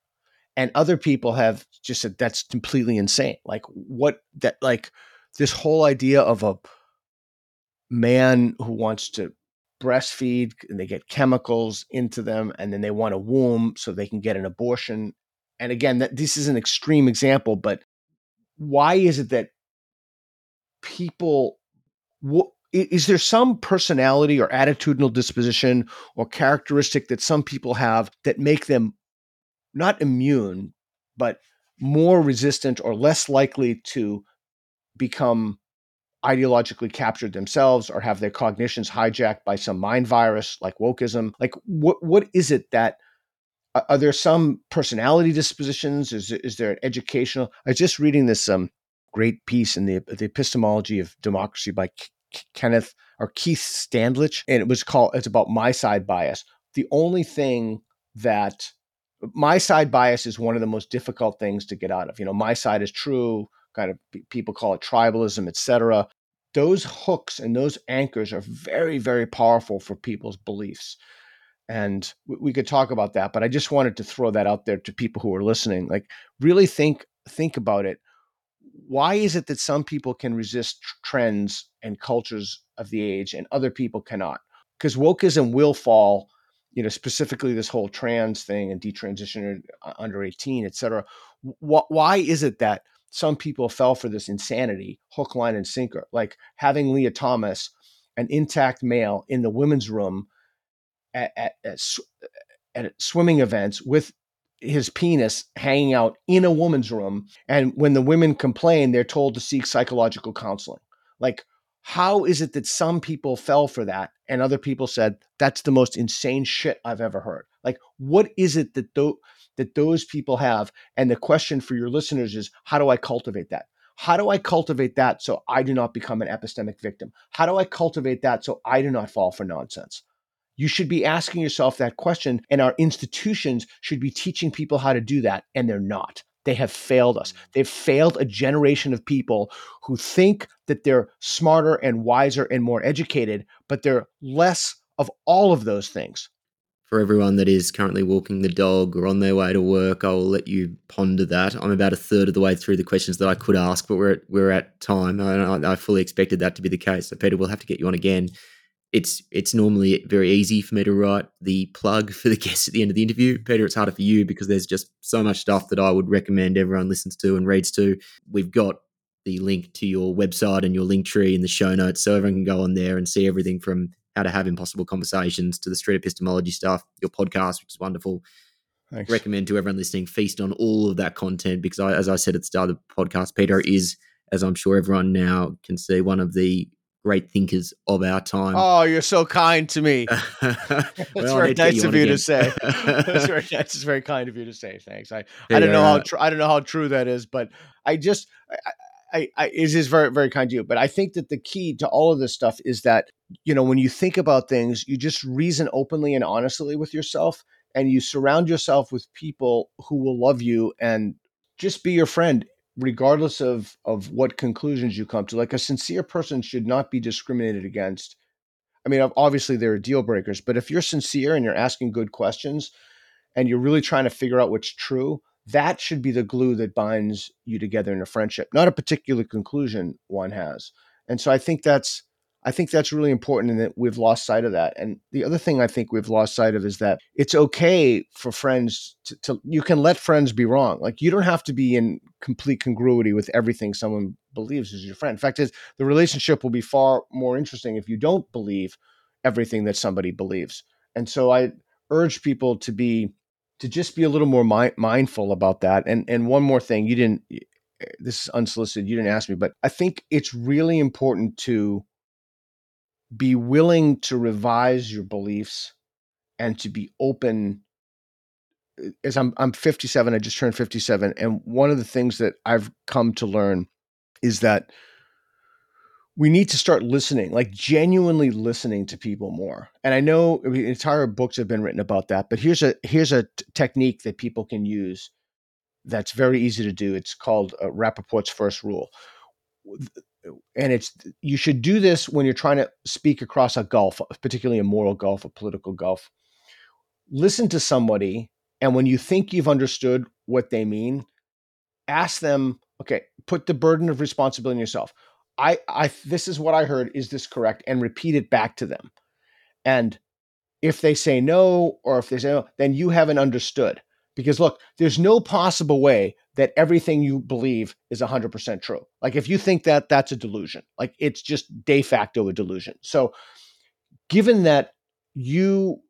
and other people have just said that's completely insane. Like what that like this whole idea of a man who wants to breastfeed and they get chemicals into them and then they want a womb so they can get an abortion and again that this is an extreme example but why is it that people is there some personality or attitudinal disposition or characteristic that some people have that make them not immune but more resistant or less likely to become ideologically captured themselves or have their cognitions hijacked by some mind virus like wokeism? Like what what is it that are there some personality dispositions? Is is there an educational? I was just reading this um great piece in the the epistemology of democracy by K- Kenneth or Keith Stanovich, and it was called. It's about my side bias. The only thing that my side bias is one of the most difficult things to get out of. You know, my side is true. Kind of people call it tribalism, etc. Those hooks and those anchors are very, very powerful for people's beliefs and we could talk about that but i just wanted to throw that out there to people who are listening like really think think about it. Why is it that some people can resist trends and cultures of the age and other people cannot? Because wokeism will fall you know specifically this whole trans thing and detransition uh, under 18 et cetera. Why is it that some people fell for this insanity hook line and sinker? Like having Lia Thomas an intact male in the women's room at, at, at, at swimming events with his penis hanging out in a woman's room. And when the women complain, they're told to seek psychological counseling. Like, how is it that some people fell for that and other people said that's the most insane shit I've ever heard? Like, what is it that th- that those people have? And the question for your listeners is, how do I cultivate that? How do I cultivate that so I do not become an epistemic victim? How do I cultivate that so I do not fall for nonsense? You should be asking yourself that question, and our institutions should be teaching people how to do that, and they're not. They have failed us. Mm. They've failed a generation of people who think that they're smarter and wiser and more educated, but they're less of all of those things. For everyone that is currently walking the dog or on their way to work, I will let you ponder that. I'm about a third of the way through the questions that I could ask, but we're at, we're at time. I, I fully expected that to be the case. So, Peter, we'll have to get you on again it's it's normally very easy for me to write the plug for the guests at the end of the interview. Peter, it's harder for you because there's just so much stuff that I would recommend everyone listens to and reads to. We've got the link to your website and your link tree in the show notes, so everyone can go on there and see everything from how to have impossible conversations to the street epistemology stuff, your podcast, which is wonderful. Thanks. Recommend to everyone listening, feast on all of that content because, I, as I said at the start of the podcast, Peter is, as I'm sure everyone now can see, one of the great thinkers of our time. Oh, you're so kind to me. That's well, very nice of you to say. That's very very kind of you to say. Thanks. I, I don't know how tr- I don't know how true that is, but I just I, I, I is is very very kind to you. But I think that the key to all of this stuff is that you know when you think about things, you just reason openly and honestly with yourself, and you surround yourself with people who will love you and just be your friend regardless of of what conclusions you come to like a sincere person should not be discriminated against. I mean obviously there are deal breakers but if you're sincere and you're asking good questions and you're really trying to figure out what's true that should be the glue that binds you together in a friendship not a particular conclusion one has. And so i think that's I think that's really important and that we've lost sight of that. And the other thing I think we've lost sight of is that it's okay for friends to, to, you can let friends be wrong. Like you don't have to be in complete congruity with everything someone believes is your friend. In fact, is the relationship will be far more interesting if you don't believe everything that somebody believes. And so I urge people to be to just be a little more mi- mindful about that. And and one more thing, you didn't eh, this is unsolicited, you didn't ask me, but I think it's really important to be willing to revise your beliefs and to be open uh, as I'm I'm 57 I just turned 57 and one of the things that I've come to learn is that we need to start listening like genuinely listening to people more. And I know I mean, entire books have been written about that but here's a here's a t- technique that people can use that's very easy to do. It's called uh, Rapoport's first rule and it's you should do this when you're trying to speak across a gulf, particularly a moral gulf, a political gulf. Listen to somebody, and when you think you've understood what they mean, ask them. Okay, put the burden of responsibility on yourself. I, I, this is what I heard. Is this correct? And repeat it back to them. And if they say no, or if they say no, then you haven't understood. Because look, there's no possible way that everything you believe is 100% true. Like if you think that, that's a delusion. Like it's just de facto a delusion. So, given that you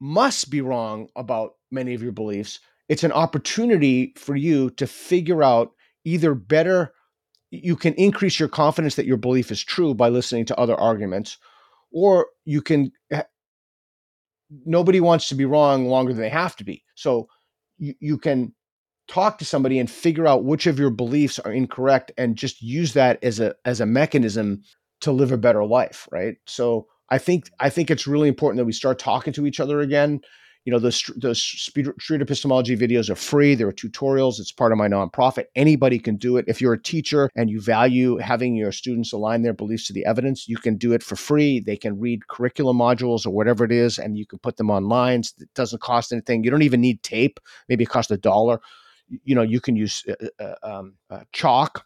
must be wrong about many of your beliefs, it's an opportunity for you to figure out either better, you can increase your confidence that your belief is true by listening to other arguments, or you can nobody wants to be wrong longer than they have to be. So you, you can talk to somebody and figure out which of your beliefs are incorrect and just use that as a as a mechanism to live a better life, right? So I think I think it's really important that we start talking to each other again you know those those street epistemology videos are free there are tutorials it's part of my nonprofit. Anybody can do it. If you're a teacher and you value having your students align their beliefs to the evidence you can do it for free. They can read curriculum modules or whatever it is and you can put them online. It doesn't cost anything. You don't even need tape. Maybe it costs a dollar. You know you can use uh, uh, um, uh, chalk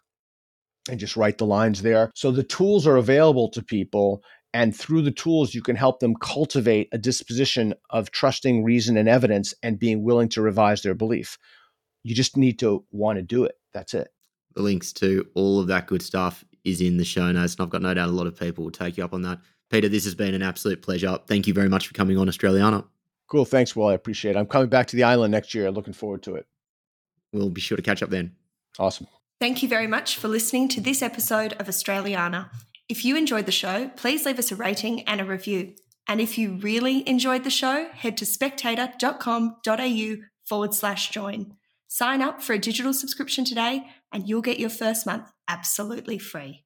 and just write the lines there. So the tools are available to people and through the tools, you can help them cultivate a disposition of trusting reason and evidence and being willing to revise their belief. You just need to want to do it. That's it. The links to all of that good stuff is in the show notes. And I've got no doubt a lot of people will take you up on that. Peter, this has been an absolute pleasure. Thank you very much for coming on Australiana. Cool. Thanks, Will. I appreciate it. I'm coming back to the island next year. Looking forward to it. We'll be sure to catch up then. Awesome. Thank you very much for listening to this episode of Australiana. If you enjoyed the show, please leave us a rating and a review. And if you really enjoyed the show, head to spectator.com.au forward slash join. Sign up for a digital subscription today and you'll get your first month absolutely free.